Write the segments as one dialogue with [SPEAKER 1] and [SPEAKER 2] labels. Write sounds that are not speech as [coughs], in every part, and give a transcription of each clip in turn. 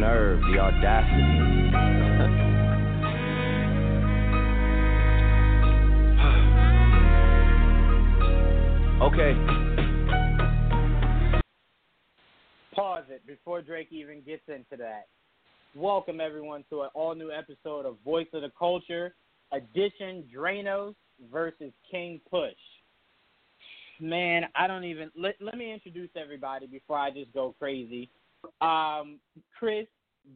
[SPEAKER 1] nerve, the audacity. [sighs] okay.
[SPEAKER 2] Pause it before Drake even gets into that. Welcome everyone to an all new episode of Voice of the Culture, edition Dranos versus King Push. Man, I don't even let let me introduce everybody before I just go crazy. Um, Chris,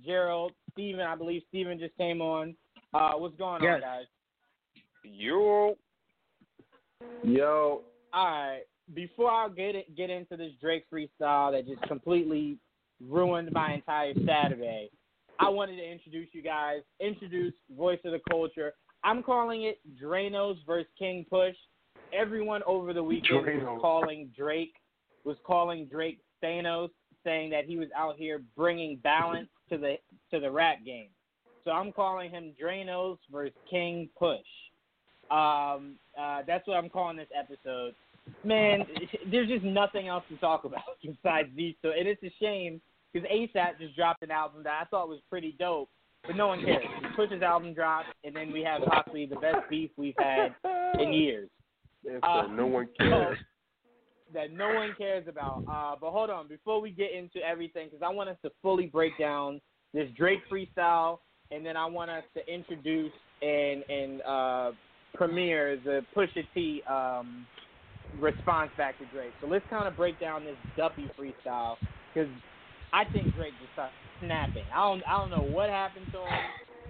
[SPEAKER 2] Gerald, Steven, I believe Steven just came on. Uh, what's going
[SPEAKER 3] Yes.
[SPEAKER 2] on, guys?
[SPEAKER 4] You
[SPEAKER 5] Yo,
[SPEAKER 2] All right. Before I get it, get into this Drake freestyle that just completely ruined my entire Saturday, I wanted to introduce you guys. Introduce Voice of the Culture. I'm calling it Drano's versus King Push. Everyone over the weekend was calling Drake was calling Drake Thanos, saying that he was out here bringing balance to the to the rap game. So I'm calling him Drainos versus King Push. Um, uh, that's what I'm calling this episode. Man, [laughs] there's just nothing else to talk about [laughs] besides these two, and it's a shame because ASAP just dropped an album that I thought was pretty dope, but no one cares. Push's album dropped, and then we have possibly the best beef we've had in years
[SPEAKER 5] Yes,
[SPEAKER 2] Uh,
[SPEAKER 5] no one cares.
[SPEAKER 2] That no one cares about. Uh, but hold on, before we get into everything, because I want us to fully break down this Drake freestyle, and then I want us to introduce and and uh, premiere the Pusha T um, response back to Drake. So let's kind of break down this Duppy freestyle, because I think Drake just started snapping. I don't I don't know what happened to him.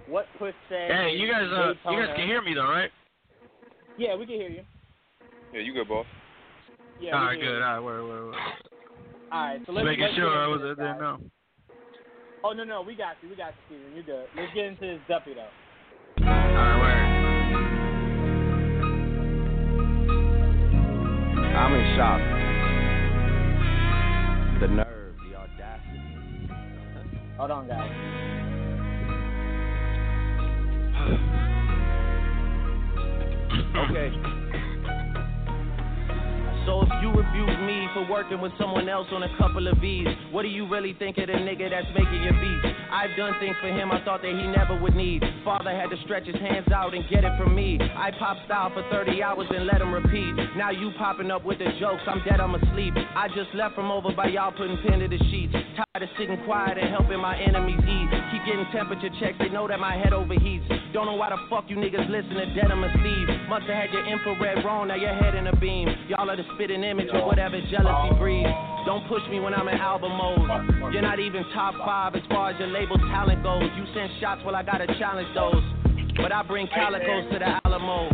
[SPEAKER 2] What Push said.
[SPEAKER 3] Hey, you guys, uh, you guys can hear me though, right?
[SPEAKER 2] Yeah, we can hear you.
[SPEAKER 4] Yeah, you good, boss.
[SPEAKER 2] Yeah,
[SPEAKER 3] all
[SPEAKER 2] we
[SPEAKER 3] right,
[SPEAKER 2] can hear
[SPEAKER 3] good.
[SPEAKER 2] you.
[SPEAKER 3] All right, word, word, word.
[SPEAKER 2] All right, so let's
[SPEAKER 3] making
[SPEAKER 2] let's
[SPEAKER 3] sure I was
[SPEAKER 2] this,
[SPEAKER 3] there
[SPEAKER 2] guys.
[SPEAKER 3] now.
[SPEAKER 2] Oh no no, we got you, we got you, Steven. You're good. Let's get into this Duppy though.
[SPEAKER 3] All right, word.
[SPEAKER 1] I'm in shock. The nerve, the audacity. [laughs]
[SPEAKER 2] Hold on, guys.
[SPEAKER 1] Okay.
[SPEAKER 6] So if you rebuke me for working with someone else on a couple of V's, what do you really think of the nigga that's making your beats? I've done things for him I thought that he never would need. Father had to stretch his hands out and get it from me. I popped style for 30 hours and let him repeat. Now you popping up with the jokes, I'm dead, I'm asleep. I just left from over by y'all putting pen to the sheets. Tired of sitting quiet and helping my enemies eat. Keep getting temperature checks, they know that my head overheats. Don't know why the fuck you niggas listen to Denim and Steve. Must have had your infrared wrong, now your head in a beam. Y'all are the spitting image of whatever jealousy breeds. Don't push me when I'm in album mode. You're not even top five as far as your label talent goes. You send shots, well, I gotta challenge those. But I bring calicos to the Alamo.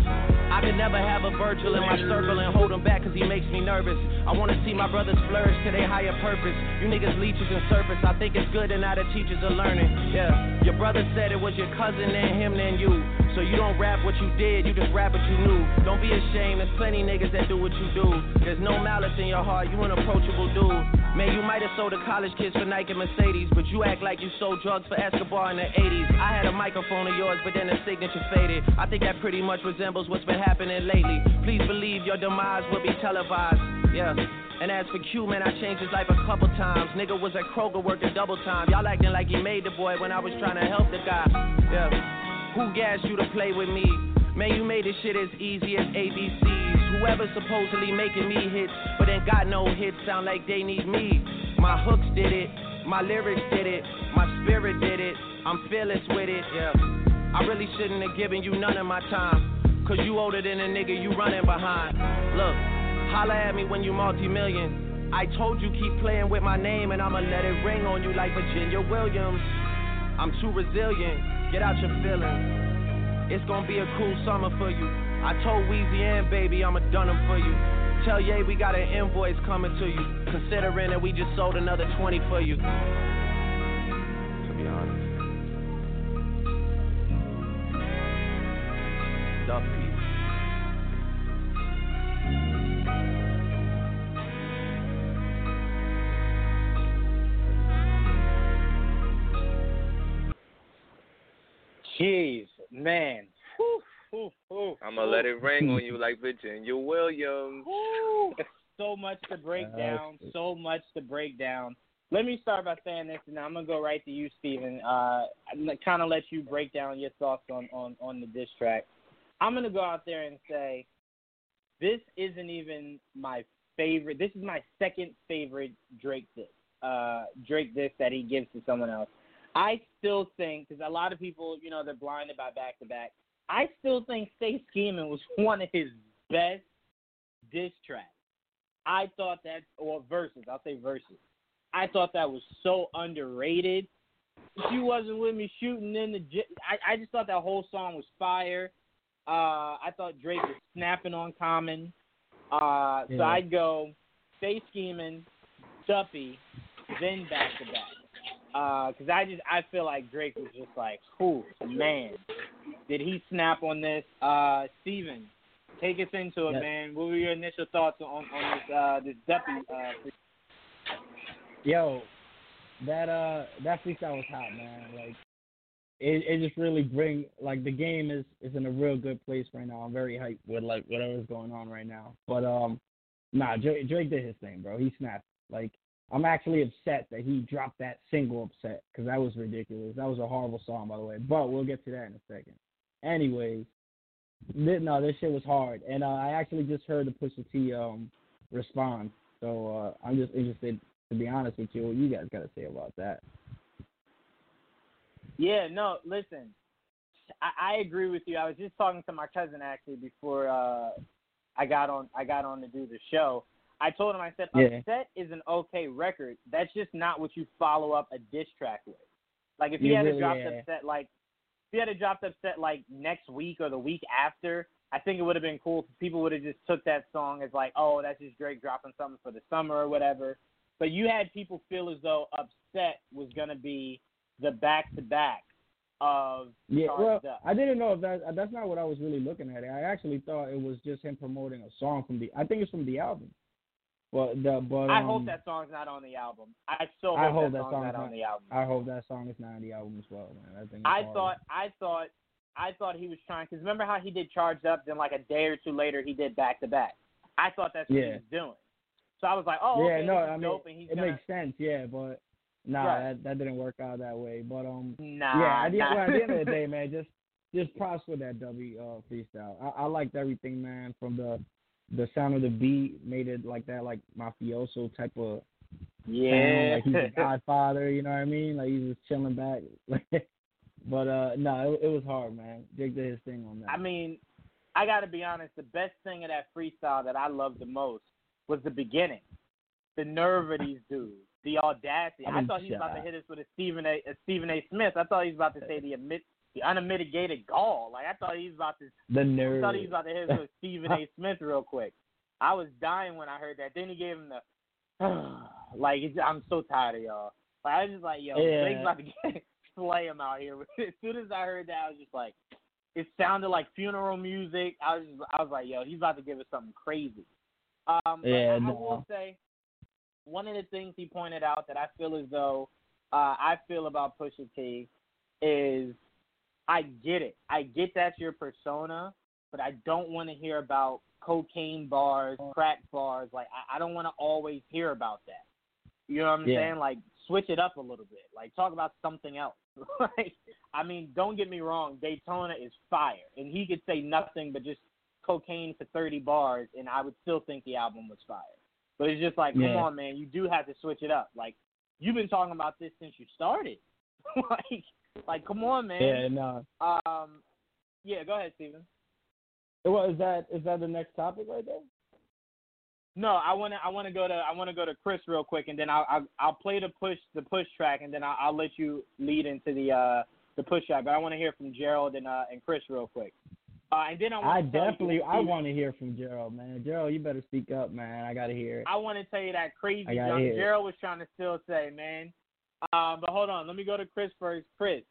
[SPEAKER 6] I could never have a Virgil in my circle and hold him back cause he makes me nervous. I wanna see my brothers flourish to their higher purpose. You niggas leeches and surface. I think it's good and now the teachers are learning. Yeah, your brother said it was your cousin and him and you. So you don't rap what you did, you just rap what you knew. Don't be ashamed, there's plenty niggas that do what you do. There's no malice in your heart, you an approachable dude. Man, you might have sold to college kids for Nike and Mercedes, but you act like you sold drugs for Escobar in the 80s. I had a microphone of yours, but then the signature faded. I think that pretty much resembles what's been happening lately. Please believe your demise will be televised. Yeah. And as for Q, man, I changed his life a couple times. Nigga was at Kroger working double time. Y'all acting like he made the boy when I was trying to help the guy. Yeah. Who gassed you to play with me? Man, you made this shit as easy as ABCs. Whoever supposedly making me hits, but ain't got no hits, sound like they need me. My hooks did it, my lyrics did it, my spirit did it. I'm fearless with it, yeah. I really shouldn't have given you none of my time. Cause you older than a nigga you running behind. Look, holla at me when you multi-million. I told you keep playing with my name and I'ma let it ring on you like Virginia Williams. I'm too resilient, get out your feelings. It's gonna be a cool summer for you. I told Weezy and baby I'ma done 'em for you. Tell Ye we got an invoice coming to you. Considering that we just sold another 20 for you.
[SPEAKER 2] Jeez, man. Whew, whew, whew,
[SPEAKER 4] I'm gonna let it ring on you like Virginia Williams. [laughs]
[SPEAKER 2] So much to break down. So much to break down. let me start by saying this, and I'm gonna go right to you, Steven. Uh, kind of let you break down your thoughts on on on the diss track. I'm gonna go out there and say this isn't even my favorite. This is my second favorite Drake diss. Uh, Drake diss that he gives to someone else. I still think because a lot of people, you know, they're blinded by back to back. I still think Stay Scheming was [laughs] one of his best diss tracks. I thought that, or verses, I'll say verses. I thought that was so underrated. She wasn't with me shooting in the, i just thought that whole song was fire. Uh, I thought Drake was snapping on Common. Uh, so I'd go Stay Scheming, Duppy, then back to back. Because I just I feel like Drake was just like, whew, man, did he snap on this? Uh, Steven, take us into it,
[SPEAKER 7] Yes.
[SPEAKER 2] man. What were your initial thoughts on on this uh, this Duppy? Uh,
[SPEAKER 7] Yo, that uh that freestyle was hot, man. Like it it just really bring like the game is is in a real good place right now. I'm very hyped with like whatever's going on right now. But um nah, Drake, Drake did his thing, bro. He snapped. Like I'm actually upset that he dropped that single upset because that was ridiculous. That was a horrible song, by the way. But we'll get to that in a second. Anyways, thi- no, this shit was hard, and uh, I actually just heard the Pusha T um response. So uh, I'm just interested to be honest with you, what you guys got to say about that?
[SPEAKER 2] Yeah, no, listen. I, I agree with you. I was just talking to my cousin actually before uh I got on I got on to do the show. I told him I said
[SPEAKER 7] Yeah.
[SPEAKER 2] Upset is an okay record. That's just not what you follow up a diss track with. Like if he
[SPEAKER 7] Yeah,
[SPEAKER 2] had
[SPEAKER 7] really,
[SPEAKER 2] dropped
[SPEAKER 7] yeah.
[SPEAKER 2] Upset like if he had dropped Upset like next week or the week after, I think it would have been cool. People would have just took that song as like, oh, that's just Drake dropping something for the summer or whatever. But you had people feel as though Upset was gonna be the back to back of
[SPEAKER 7] Yeah, well,
[SPEAKER 2] Up.
[SPEAKER 7] I didn't know if that that's not what I was really looking at. I actually thought it was just him promoting a song from the. I think it's from the album. But the but
[SPEAKER 2] I
[SPEAKER 7] um,
[SPEAKER 2] hope that song's not on the album. I still hope,
[SPEAKER 7] I hope
[SPEAKER 2] that,
[SPEAKER 7] that
[SPEAKER 2] song's
[SPEAKER 7] song's
[SPEAKER 2] not on the album.
[SPEAKER 7] I hope that song is not on the album as well, man. I think
[SPEAKER 2] I
[SPEAKER 7] hard.
[SPEAKER 2] thought, I thought, I thought he was trying. Because remember how he did Charged Up, then like a day or two later he did Back to Back. I thought that's what he was doing. So I was like, oh,
[SPEAKER 7] yeah,
[SPEAKER 2] okay,
[SPEAKER 7] no, I mean
[SPEAKER 2] dope, and he's
[SPEAKER 7] it
[SPEAKER 2] gonna.
[SPEAKER 7] makes sense, yeah, but nah,
[SPEAKER 2] Right.
[SPEAKER 7] that that didn't work out that way. But um,
[SPEAKER 2] Nah,
[SPEAKER 7] yeah, at the,
[SPEAKER 2] nah.
[SPEAKER 7] well, at the end of the [laughs] day, man, just just props for that W uh, freestyle. I, I liked everything, man, from the the sound of the beat made it like that, like mafioso type of
[SPEAKER 2] yeah.
[SPEAKER 7] sound, like he's the [laughs] Godfather. You know what I mean? Like he's just chilling back. [laughs] but uh, no, it, it was hard, man. Jake did his thing on that.
[SPEAKER 2] I mean, I got to be honest. The best thing of that freestyle that I loved the most was the beginning. The nerve of these dudes, the audacity. [laughs]
[SPEAKER 7] I
[SPEAKER 2] I, thought he was about to hit us with a Stephen A. A Stephen A. Smith. I thought he was about to say the admit, the unmitigated gall. Like I thought he was about to.
[SPEAKER 7] the
[SPEAKER 2] I thought he was about to hit with [laughs] Stephen A. Smith real quick. I was dying when I heard that. Then he gave him the [sighs] like. I'm so tired of y'all. Like I was just like, yo,
[SPEAKER 7] Yeah.
[SPEAKER 2] Drake's about to get, [laughs] slay him out here. [laughs] as soon as I heard that, I was just like, it sounded like funeral music. I was just, I was like, yo, he's about to give us something crazy. Um,
[SPEAKER 7] Yeah,
[SPEAKER 2] I, I
[SPEAKER 7] no.
[SPEAKER 2] will say, one of the things he pointed out that I feel as though uh, I feel about Pusha T is I get it. I get that's your persona, but I don't want to hear about cocaine bars, crack bars. Like I, I don't want to always hear about that. You know what I'm
[SPEAKER 7] Yeah.
[SPEAKER 2] saying? Like switch it up a little bit. Like talk about something else. [laughs] like I mean, don't get me wrong, Daytona is fire, and he could say nothing but just cocaine for 30 bars, and I would still think the album was fire. But it's just like, come on, man, you do have to switch it up. Like you've been talking about this since you started. [laughs] like, like come on, man.
[SPEAKER 7] yeah, no.
[SPEAKER 2] Um, yeah, go ahead, Steven.
[SPEAKER 7] Well, is that is that the next topic right there?
[SPEAKER 2] No, I want to. I want to go to. I want to go to Chris real quick, and then I'll. I'll, I'll play the push. The push track, and then I'll, I'll let you lead into the uh the push track. But I want to hear from Gerald and uh and Chris real quick. Uh, and then I
[SPEAKER 7] I
[SPEAKER 2] want to tell
[SPEAKER 7] definitely
[SPEAKER 2] you,
[SPEAKER 7] I want to hear from Gerald, man. Gerald, you better speak up, man. I gotta hear it.
[SPEAKER 2] I want to tell you that crazy junk. Gerald was trying to still say, man. Um, but hold on, let me go to Chris first. Chris,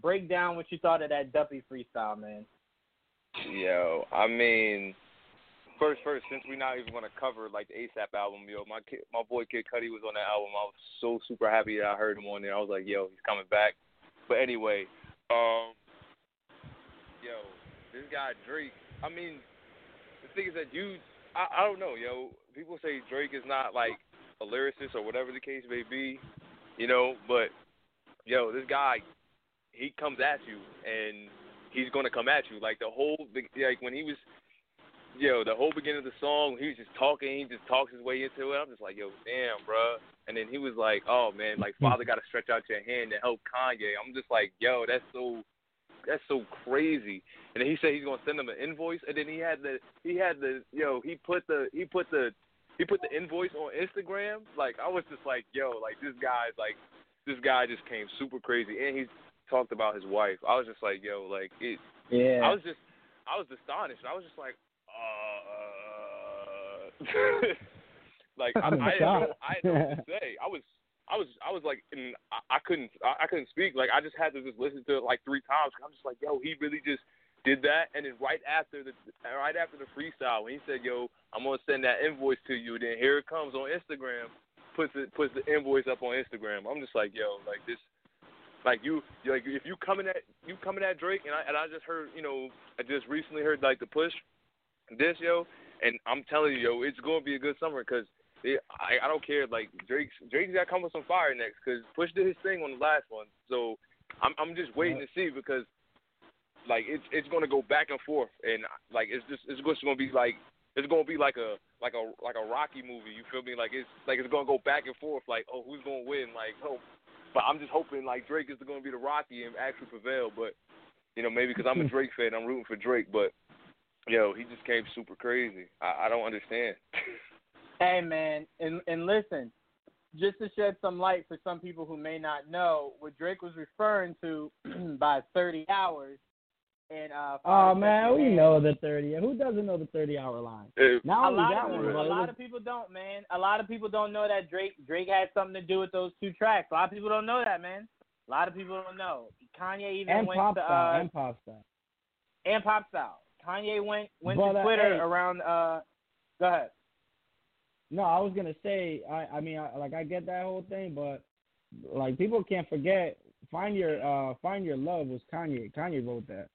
[SPEAKER 2] break down what you thought of that Duppy freestyle, man.
[SPEAKER 4] Yo, I mean, first, first, since we're not even gonna cover like the ASAP album, yo, my kid, my boy Kid Cudi was on that album. I was so super happy that I heard him on there. I was like, yo, he's coming back. But anyway, um, yo, this guy Drake. I mean, the thing is that you, I, I don't know, yo. People say Drake is not like a lyricist or whatever the case may be, you know. But yo, this guy, he comes at you, and he's gonna come at you. Like the whole, like when he was, yo, the whole beginning of the song, he was just talking. He just talks his way into it. I'm just like, yo, damn, bro. And then he was like, oh man, like hmm. Father got to stretch out your hand to help Kanye. I'm just like, yo, that's so, that's so crazy. And then he said he's gonna send him an invoice, and then he had the, he had the, yo, he put the, he put the, he put the invoice on Instagram. Like I was just like, yo, like this guy's like, this guy just came super crazy, and he talked about his wife. I was just like, yo, like it.
[SPEAKER 2] Yeah.
[SPEAKER 4] I was just, I was astonished. I was just like, uh, [laughs] like
[SPEAKER 7] in
[SPEAKER 4] I didn't know. I didn't know what to say. I was, I was, I was like, and I, I couldn't, I, I couldn't speak. Like I just had to just listen to it like three times. I'm just like, yo, he really just did that. And then right after the, right after the freestyle, when he said, yo, I'm gonna send that invoice to you. Then here it comes on Instagram. Puts it, puts the invoice up on Instagram. I'm just like, yo, like this. Like you, like if you coming at you coming at Drake, and I and I just heard, you know, I just recently heard like the push, this yo, and I'm telling you, yo, it's gonna be a good summer because I I don't care like Drake's Drake's got to come with some fire next because Push did his thing on the last one, so I'm I'm just waiting to see because like it's it's gonna go back and forth and like it's just it's just gonna be like it's gonna be like a like a like a Rocky movie. You feel me? Like it's like it's gonna go back and forth. Like oh, who's gonna win? Like oh, but I'm just hoping like Drake is gonna be the Rocky and actually prevail. But you know maybe because I'm a [laughs] Drake fan, I'm rooting for Drake. But yo, he just came super crazy. I, I don't understand. [laughs]
[SPEAKER 2] Hey man, and and listen, just to shed some light for some people who may not know, what Drake was referring to [clears throat] by 30 hours. And uh,
[SPEAKER 7] Oh man, we
[SPEAKER 2] Man-
[SPEAKER 7] know the thirty. Who doesn't know the thirty-hour line?
[SPEAKER 4] If-
[SPEAKER 7] Now
[SPEAKER 2] A lot
[SPEAKER 7] got
[SPEAKER 2] of
[SPEAKER 7] one,
[SPEAKER 2] people,
[SPEAKER 7] bro.
[SPEAKER 2] a lot of people don't, man. A lot of people don't know that Drake Drake had something to do with those two tracks. A lot of people don't know that, man. A lot of people don't know. Kanye even
[SPEAKER 7] and
[SPEAKER 2] went
[SPEAKER 7] pop
[SPEAKER 2] to
[SPEAKER 7] style,
[SPEAKER 2] uh,
[SPEAKER 7] and pop style.
[SPEAKER 2] and pop style. Kanye went went
[SPEAKER 7] But,
[SPEAKER 2] to
[SPEAKER 7] uh,
[SPEAKER 2] Twitter
[SPEAKER 7] hey.
[SPEAKER 2] around. uh Go ahead.
[SPEAKER 7] No, I was gonna say, I, I mean, I, like I get that whole thing, but like people can't forget, find your, uh, find your love was Kanye. Kanye wrote that.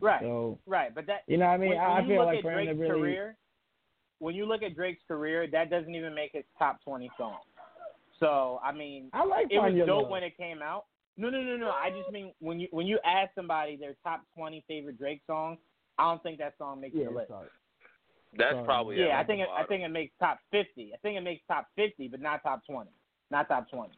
[SPEAKER 2] Right,
[SPEAKER 7] So
[SPEAKER 2] right. But that
[SPEAKER 7] you know, what I mean,
[SPEAKER 2] when,
[SPEAKER 7] I,
[SPEAKER 2] when
[SPEAKER 7] I feel like
[SPEAKER 2] at
[SPEAKER 7] for him
[SPEAKER 2] Drake's
[SPEAKER 7] to really,
[SPEAKER 2] career, when you look at Drake's career, that doesn't even make his top twenty songs. So I mean,
[SPEAKER 7] I like
[SPEAKER 2] it was dope
[SPEAKER 7] love.
[SPEAKER 2] when it came out. No, no, no, no. I just mean when you when you ask somebody their top twenty favorite Drake songs, I don't think that song makes
[SPEAKER 7] yeah,
[SPEAKER 2] the list.
[SPEAKER 7] sorry.
[SPEAKER 4] That's
[SPEAKER 7] Sorry.
[SPEAKER 4] probably
[SPEAKER 2] Yeah, I think it, I think it makes top fifty. I think it makes top fifty, but not top twenty. Not top twenty.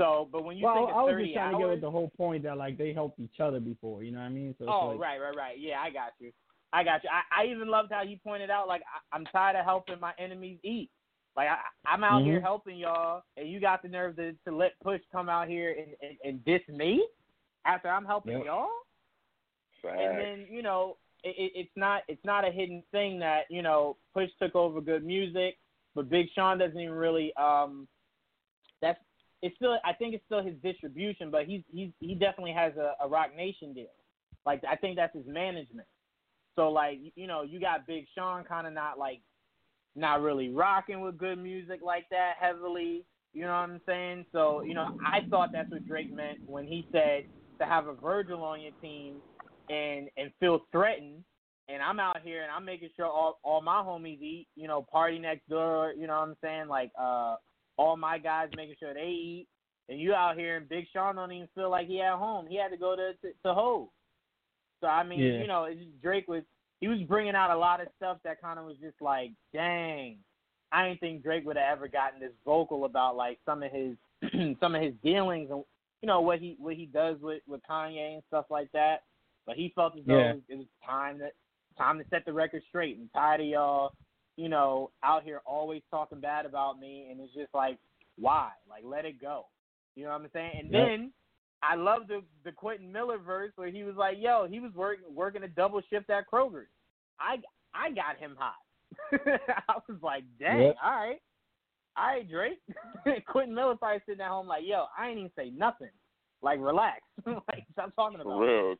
[SPEAKER 2] So, but when you
[SPEAKER 7] well,
[SPEAKER 2] think
[SPEAKER 7] I was
[SPEAKER 2] thirty
[SPEAKER 7] just trying
[SPEAKER 2] hours,
[SPEAKER 7] to get with the whole point that like they helped each other before. You know what I mean? So
[SPEAKER 2] Oh,
[SPEAKER 7] like,
[SPEAKER 2] right, right, right. Yeah, I got you. I got you. I, I even loved how you pointed out, like, I, I'm tired of helping my enemies eat. Like, I, I'm out here
[SPEAKER 7] Mhm.
[SPEAKER 2] helping y'all, and you got the nerve to, to let Push come out here and, and, and diss me after I'm helping
[SPEAKER 7] Yep.
[SPEAKER 2] y'all?
[SPEAKER 4] Facts.
[SPEAKER 2] And then, you know, it, it, it's not it's not a hidden thing that, you know, Push took over good music, but Big Sean doesn't even really um that's it's still I think it's still his distribution, but he's he's he definitely has a, a Rock Nation deal. Like I think that's his management. So like you know you got Big Sean kind of not like not really rocking with good music like that heavily. You know what I'm saying? So you know I thought that's what Drake meant when he said to have a Virgil on your team and and feel threatened. And I'm out here and I'm making sure all all my homies eat. You know, party next door. You know what I'm saying? Like uh all my guys making sure they eat. And you out here and Big Sean don't even feel like he at home. He had to go to to, to Hove. So I mean,
[SPEAKER 7] Yeah.
[SPEAKER 2] you know, it's just Drake was he was bringing out a lot of stuff that kind of was just like, dang, I didn't think Drake would have ever gotten this vocal about like some of his [clears throat] some of his dealings and you know what he what he does with with Kanye and stuff like that. But he felt as though
[SPEAKER 7] Yeah.
[SPEAKER 2] it, was, it was time to time to set the record straight and tired of y'all, you know, out here always talking bad about me and it's just like, why? Like let it go. You know what I'm saying? And
[SPEAKER 7] Yep.
[SPEAKER 2] then I love the the Quentin Miller verse where he was like, "Yo, he was working working a double shift at Kroger's. I I got him hot. [laughs] I was like, dang,
[SPEAKER 7] Yep.
[SPEAKER 2] all right, all right, Drake. [laughs] Quentin Miller probably sitting at home like, yo, I ain't even say nothing. Like, relax. [laughs] like, stop talking about.
[SPEAKER 4] Real,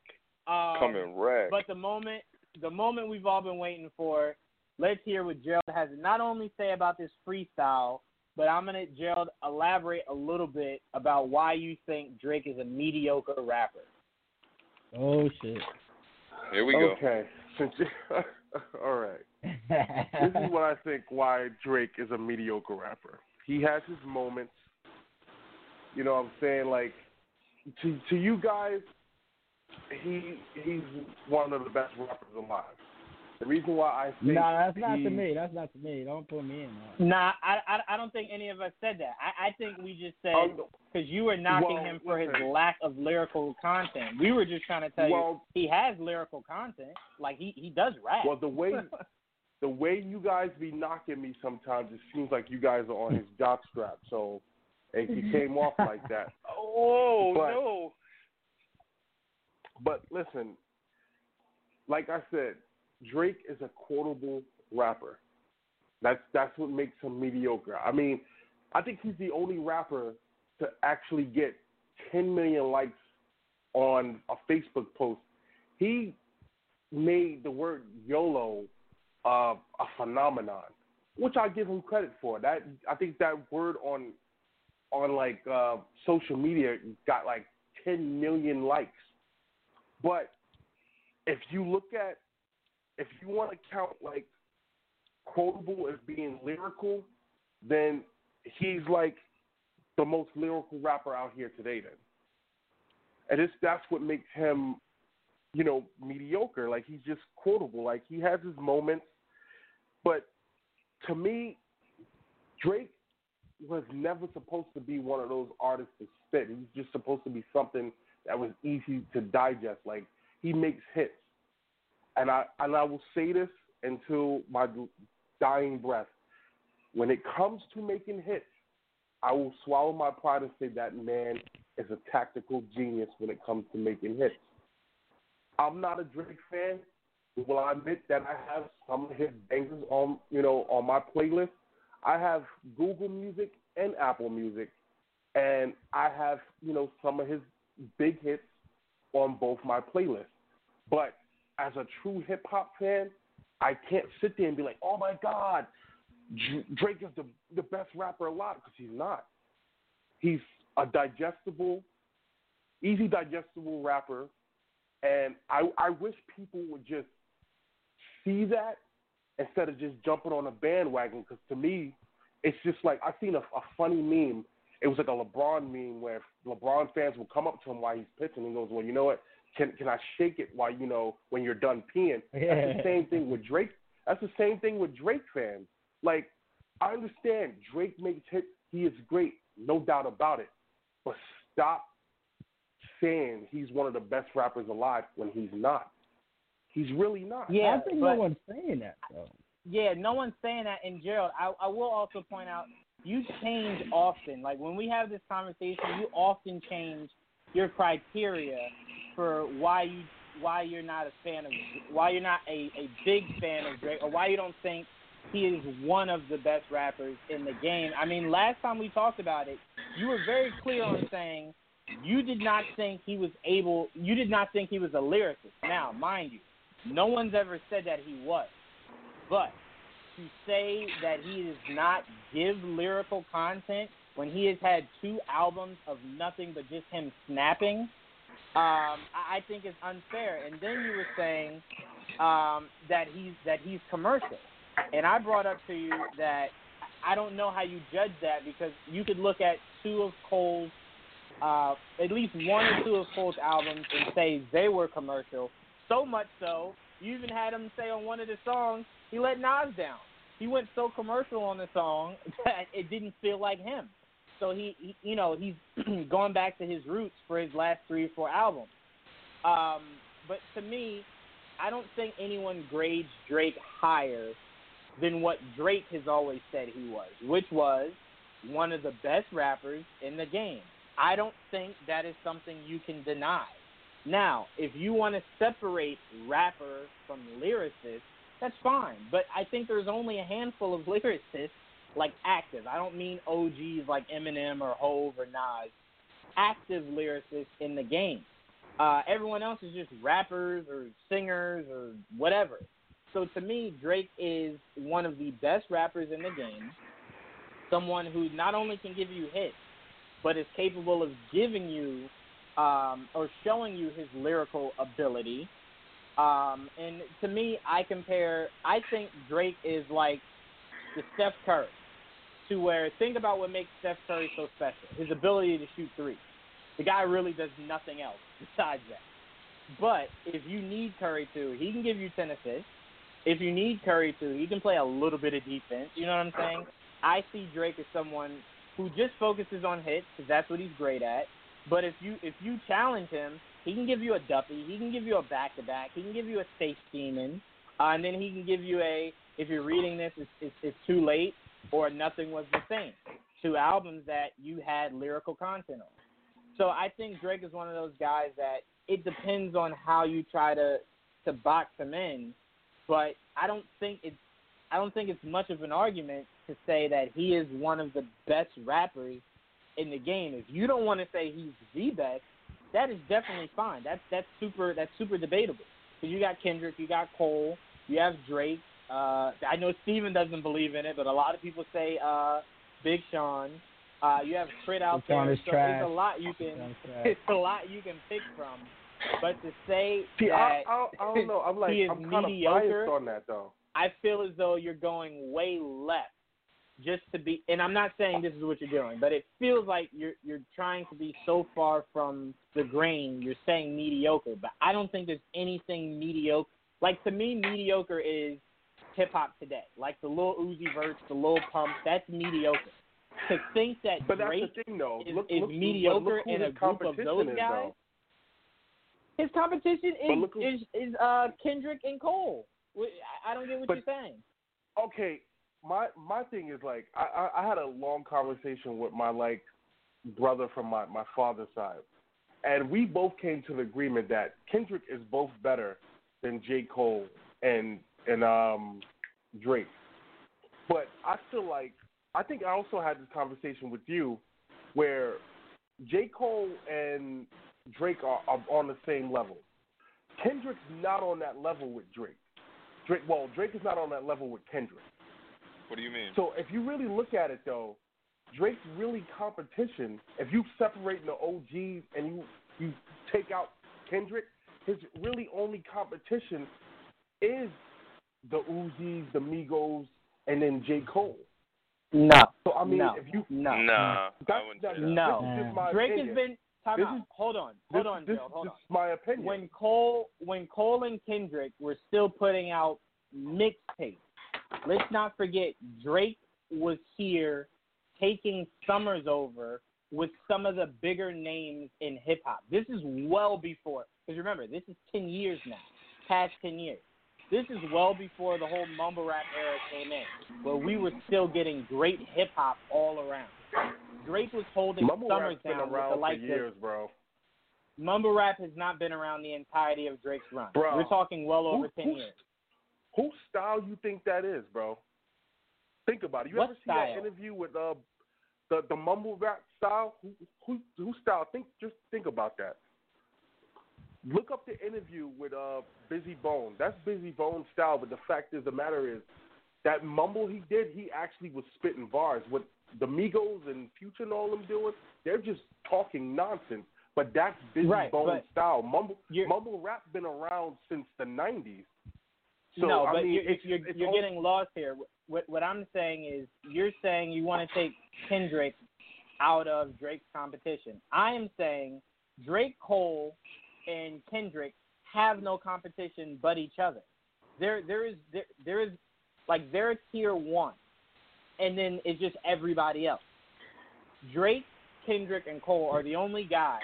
[SPEAKER 2] Um,
[SPEAKER 4] coming wreck.
[SPEAKER 2] but the moment, the moment we've all been waiting for. Let's hear what Gerald has to not only say about this freestyle, but I'm gonna Gerald elaborate a little bit about why you think Drake is a mediocre rapper.
[SPEAKER 7] oh shit.
[SPEAKER 4] Here we go.
[SPEAKER 5] Okay. [laughs] All right. This is [laughs] what I think why Drake is a mediocre rapper. He has his moments. You know what I'm saying? Like to to you guys, he he's one of the best rappers alive. The reason why I think
[SPEAKER 7] Nah, that's not
[SPEAKER 5] he,
[SPEAKER 7] to me. That's not to me. Don't put me in that.
[SPEAKER 2] Nah, I, I I don't think any of us said that. I, I think we just said
[SPEAKER 5] Um,
[SPEAKER 2] because you were knocking
[SPEAKER 5] well,
[SPEAKER 2] him for his lack of lyrical content. We were just trying to tell you he has lyrical content. Like he he does rap.
[SPEAKER 5] well, the way [laughs] the way you guys be knocking me sometimes, it seems like you guys are on his jock strap. So it, it came off [laughs] like that.
[SPEAKER 4] Oh
[SPEAKER 5] But-
[SPEAKER 4] no.
[SPEAKER 5] But listen, like I said, Drake is a quotable rapper. That's that's what makes him mediocre. I mean, I think he's the only rapper to actually get 10 million likes on a Facebook post. He made the word YOLO uh, a phenomenon, which I give him credit for. That I think that word on on like uh, social media got like 10 million likes. But if you look at, if you want to count like quotable as being lyrical, then he's like the most lyrical rapper out here today. Then, and it's that's what makes him, you know, mediocre. Like he's just quotable. Like he has his moments, but to me, Drake was never supposed to be one of those artists to spit. He's just supposed to be something that was easy to digest. Like he makes hits, and I and I will say this until my dying breath. When it comes to making hits, I will swallow my pride and say that man is a tactical genius when it comes to making hits. I'm not a Drake fan. Will I admit that I have some of his bangers on you know on my playlist? I have Google Music and Apple Music, and I have you know some of his big hits on both my playlists. But as a true hip hop fan, I can't sit there and be like, "Oh my God, Drake is the the best rapper alive," because he's not. He's a digestible, easy digestible rapper, and I I wish people would just see that instead of just jumping on a bandwagon. Because to me, it's just like I seen a, a funny meme. It was like a LeBron meme where LeBron fans will come up to him while he's pitching and goes, "Well, you know what? Can can I shake it while you know when you're done peeing?" Yeah. That's the same thing with Drake. That's the same thing with Drake fans. Like, I understand Drake makes hits. He is great, no doubt about it. But stop saying he's one of the best rappers alive when he's not. He's really not.
[SPEAKER 2] Yeah,
[SPEAKER 7] I think
[SPEAKER 2] but-
[SPEAKER 7] no one's saying that though.
[SPEAKER 2] Yeah, no one's saying that. And Gerald, I, I will also point out you change often. Like when we have this conversation, you often change your criteria for why you why you're not a fan of why you're not a, a big fan of Drake or why you don't think he is one of the best rappers in the game. I mean, last time we talked about it, you were very clear on saying you did not think he was able you did not think he was a lyricist. Now, mind you, no one's ever said that he was. But to say that he does not give lyrical content when he has had two albums of nothing but just him snapping, um, I think is unfair. And then you were saying um, that he's that he's commercial, and I brought up to you that I don't know how you judge that because you could look at two of Cole's, uh, at least one or two of Cole's albums and say they were commercial. So much so, you even had him say on one of the songs he let Nas down. He went so commercial on the song [laughs] that it didn't feel like him. So he, he you know, he's [clears throat] going back to his roots for his last three or four albums. Um, but to me, I don't think anyone grades Drake higher than what Drake has always said he was, which was one of the best rappers in the game. I don't think that is something you can deny. Now, if you want to separate rapper from lyricist, that's fine. But I think there's only a handful of [laughs] lyricists like active. I don't mean OGs like Eminem or Hove or Nas. Active lyricists in the game. Uh, everyone else is just rappers or singers or whatever. So to me, Drake is one of the best rappers in the game. Someone who not only can give you hits, but is capable of giving you um, or showing you his lyrical ability. Um, and to me, I compare. I think Drake is like the Steph Curry to where think about what makes Steph Curry so special. His ability to shoot three. The guy really does nothing else besides that. But if you need Curry to, he can give you ten assists. If you need Curry to, he can play a little bit of defense. You know what I'm saying? I see Drake as someone who just focuses on hits because that's what he's great at. But if you if you challenge him, he can give you a Duffy. He can give you a back to back. He can give you a safe scheming, uh, and then he can give you a if you're reading this, it's, it's, it's too late or nothing was the same. Two albums that you had lyrical content on. So I think Drake is one of those guys that it depends on how you try to to box him in, but I don't think it's I don't think it's much of an argument to say that he is one of the best rappers in the game. If you don't want to say he's the best, that is definitely fine. That's that's super that's super debatable. Because you got Kendrick, you got Cole, you have Drake. Uh, I know Steven doesn't believe in it, but a lot of people say uh, Big Sean. Uh, you have Crit out
[SPEAKER 7] Big Sean
[SPEAKER 2] there,
[SPEAKER 7] is
[SPEAKER 2] so
[SPEAKER 7] trash.
[SPEAKER 2] it's a lot you can it's [laughs] a lot you can pick from. But to say
[SPEAKER 5] See,
[SPEAKER 2] that
[SPEAKER 5] I, I, I don't know. I'm [laughs] like,
[SPEAKER 2] he is
[SPEAKER 5] I'm kind of
[SPEAKER 2] mediocre.
[SPEAKER 5] biased on that though.
[SPEAKER 2] I feel as though you're going way left just to be and I'm not saying this is what you're doing, but it feels like you're you're trying to be so far from the grain, you're saying mediocre, but I don't think there's anything mediocre like to me mediocre is hip hop today. Like the Lil Uzi Verts, the Lil Pump, that's mediocre. To think that
[SPEAKER 5] But that's
[SPEAKER 2] Drake
[SPEAKER 5] the thing, though.
[SPEAKER 2] is,
[SPEAKER 5] look,
[SPEAKER 2] is
[SPEAKER 5] look,
[SPEAKER 2] mediocre in a group of those
[SPEAKER 5] is,
[SPEAKER 2] guys,
[SPEAKER 5] though.
[SPEAKER 2] his competition is
[SPEAKER 5] who-
[SPEAKER 2] is, is uh Kendrick and Cole. I I don't get what
[SPEAKER 5] But-
[SPEAKER 2] you're saying.
[SPEAKER 5] okay, my my thing is like I, I I had a long conversation with my like brother from my my father's side, and we both came to the agreement that Kendrick is both better than J Cole and and um Drake. But I feel like I think I also had this conversation with you where J Cole and Drake are, are on the same level. Kendrick's not on that level with Drake. Drake, well, Drake is not on that level with Kendrick.
[SPEAKER 4] What do you mean?
[SPEAKER 5] So if you really look at it though, Drake's really competition. If you separate the OGs and you you take out Kendrick, his really only competition is the Uzis, the Migos, and then J Cole.
[SPEAKER 2] No.
[SPEAKER 5] So I mean,
[SPEAKER 2] no.
[SPEAKER 5] if you
[SPEAKER 2] no.
[SPEAKER 4] Nah, I
[SPEAKER 5] that's,
[SPEAKER 4] wouldn't
[SPEAKER 5] that,
[SPEAKER 4] say that.
[SPEAKER 2] No.
[SPEAKER 5] this is just my
[SPEAKER 2] Drake
[SPEAKER 5] opinion.
[SPEAKER 2] has been time
[SPEAKER 5] This
[SPEAKER 2] out.
[SPEAKER 5] is-
[SPEAKER 2] hold on.
[SPEAKER 5] this,
[SPEAKER 2] Hold on,
[SPEAKER 5] this,
[SPEAKER 2] Joe. Hold
[SPEAKER 5] this
[SPEAKER 2] on.
[SPEAKER 5] is my opinion.
[SPEAKER 2] When Cole when Cole and Kendrick were still putting out mixtapes, let's not forget Drake was here taking summers over with some of the bigger names in hip hop. This is well before because remember, this is ten years now. Past ten years. This is well before the whole mumble rap era came in, where we were still getting great hip hop all around. Drake was holding
[SPEAKER 5] Mumble
[SPEAKER 2] summers
[SPEAKER 5] rap's been
[SPEAKER 2] down with
[SPEAKER 5] around
[SPEAKER 2] the
[SPEAKER 5] for
[SPEAKER 2] of
[SPEAKER 5] years, bro.
[SPEAKER 2] Mumble rap has not been around the entirety of Drake's run.
[SPEAKER 5] Bro,
[SPEAKER 2] We're talking well over
[SPEAKER 5] who-
[SPEAKER 2] ten
[SPEAKER 5] who-
[SPEAKER 2] years.
[SPEAKER 5] Whose style you think that is, bro? Think about it. You
[SPEAKER 2] What
[SPEAKER 5] ever see
[SPEAKER 2] style?
[SPEAKER 5] that interview with uh the the mumble rap style? Who who who style? Think just think about that. Look up the interview with uh Busy Bone. That's Busy Bone style, but the fact is the matter is that mumble he did, he actually was spitting bars. What the Migos and Future and all them doing, they're just talking nonsense. But that's Busy
[SPEAKER 2] Right,
[SPEAKER 5] Bone style. Mumble mumble rap been around since the nineties. So
[SPEAKER 2] no,
[SPEAKER 5] I
[SPEAKER 2] but
[SPEAKER 5] mean,
[SPEAKER 2] you're,
[SPEAKER 5] it's,
[SPEAKER 2] you're,
[SPEAKER 5] it's
[SPEAKER 2] you're getting lost here. What, what I'm saying is, you're saying you want to take Kendrick out of Drake's competition. I am saying Drake, Cole, and Kendrick have no competition but each other. There, there is, there, there is, like they're tier one, and then it's just everybody else. Drake, Kendrick, and Cole are the only guys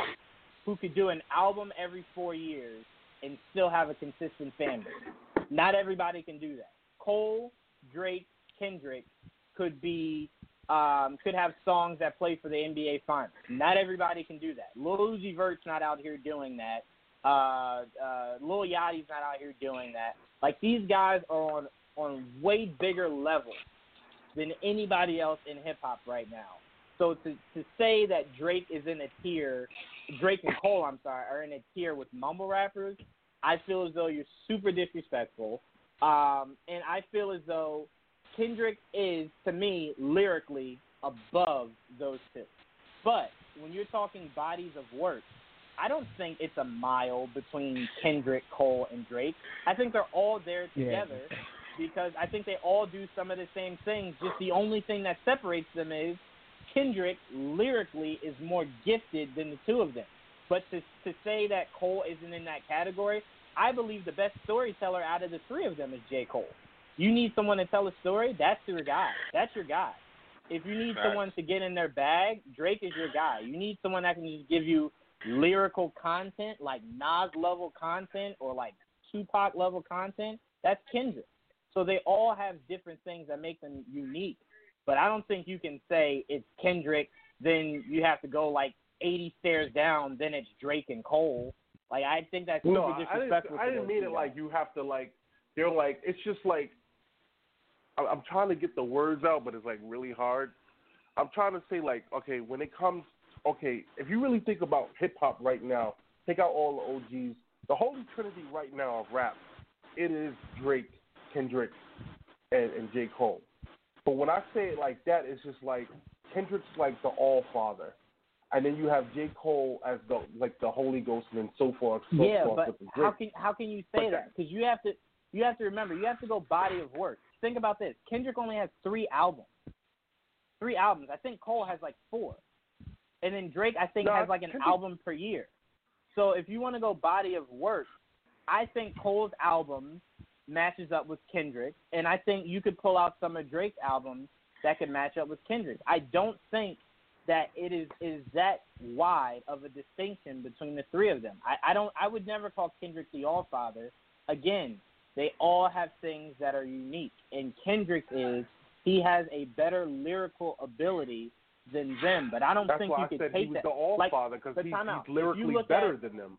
[SPEAKER 2] who could do an album every four years and still have a consistent fan base. Not everybody can do that. Cole, Drake, Kendrick could be um, could have songs that play for the NBA Finals. Not everybody can do that. Lil Uzi Vert's not out here doing that. Uh, uh, Lil Yachty's not out here doing that. Like these guys are on on way bigger levels than anybody else in hip hop right now. So to to say that Drake is in a tier, Drake and Cole, I'm sorry, are in a tier with mumble rappers, I feel as though you're super disrespectful. Um, and I feel as though Kendrick is, to me, lyrically above those two. But when you're talking bodies of work, I don't think it's a mile between Kendrick, Cole, and Drake. I think they're all there
[SPEAKER 7] Yeah.
[SPEAKER 2] together. because I think they all do some of the same things. Just the only thing that separates them is Kendrick lyrically is more gifted than the two of them. But to to say that Cole isn't in that category, I believe the best storyteller out of the three of them is J. Cole. You need someone to tell a story, that's your guy. That's your guy. If you need
[SPEAKER 4] Facts.
[SPEAKER 2] someone to get in their bag, Drake is your guy. You need someone that can just give you lyrical content, like Nas level content or like Tupac level content. That's Kendrick. So they all have different things that make them unique. But I don't think you can say it's Kendrick, then you have to go like 80 stairs down, then it's Drake and Cole. Like I think that's super
[SPEAKER 5] No, I didn't.
[SPEAKER 2] disrespectful.
[SPEAKER 5] I
[SPEAKER 2] to
[SPEAKER 5] didn't mean
[SPEAKER 2] two
[SPEAKER 5] it like you have to like. They're like it's just like. I'm trying to get the words out, but it's like really hard. I'm trying to say like, okay, when it comes, okay, if you really think about hip hop right now, take out all the OGs. The holy trinity right now of rap, it is Drake, Kendrick, and, and J Cole. But when I say it like that, it's just like Kendrick's like the All Father, and then you have J Cole as the like the Holy Ghost, and then so forth, so
[SPEAKER 2] yeah,
[SPEAKER 5] forth
[SPEAKER 2] but
[SPEAKER 5] with the
[SPEAKER 2] how can how can you say
[SPEAKER 5] that-
[SPEAKER 2] that? Because you have to you have to remember you have to go body of work. Think about this. Kendrick only has three albums. Three albums. I think Cole has like four, and then Drake I think
[SPEAKER 5] No,
[SPEAKER 2] has like an
[SPEAKER 5] Kendrick-
[SPEAKER 2] album per year. So if you want to go body of work, I think Cole's album matches up with Kendrick, and I think you could pull out some of Drake's albums that could match up with Kendrick. I don't think that it is is that wide of a distinction between the three of them. I, I don't I would never call Kendrick the All Father. Again, they all have things that are unique, and Kendrick is he has a better lyrical ability than them. But I don't
[SPEAKER 5] That's
[SPEAKER 2] think
[SPEAKER 5] why
[SPEAKER 2] you
[SPEAKER 5] I
[SPEAKER 2] could
[SPEAKER 5] said he was
[SPEAKER 2] that.
[SPEAKER 5] the All
[SPEAKER 2] like,
[SPEAKER 5] Father because he's, he's lyrically better
[SPEAKER 2] at-
[SPEAKER 5] than them.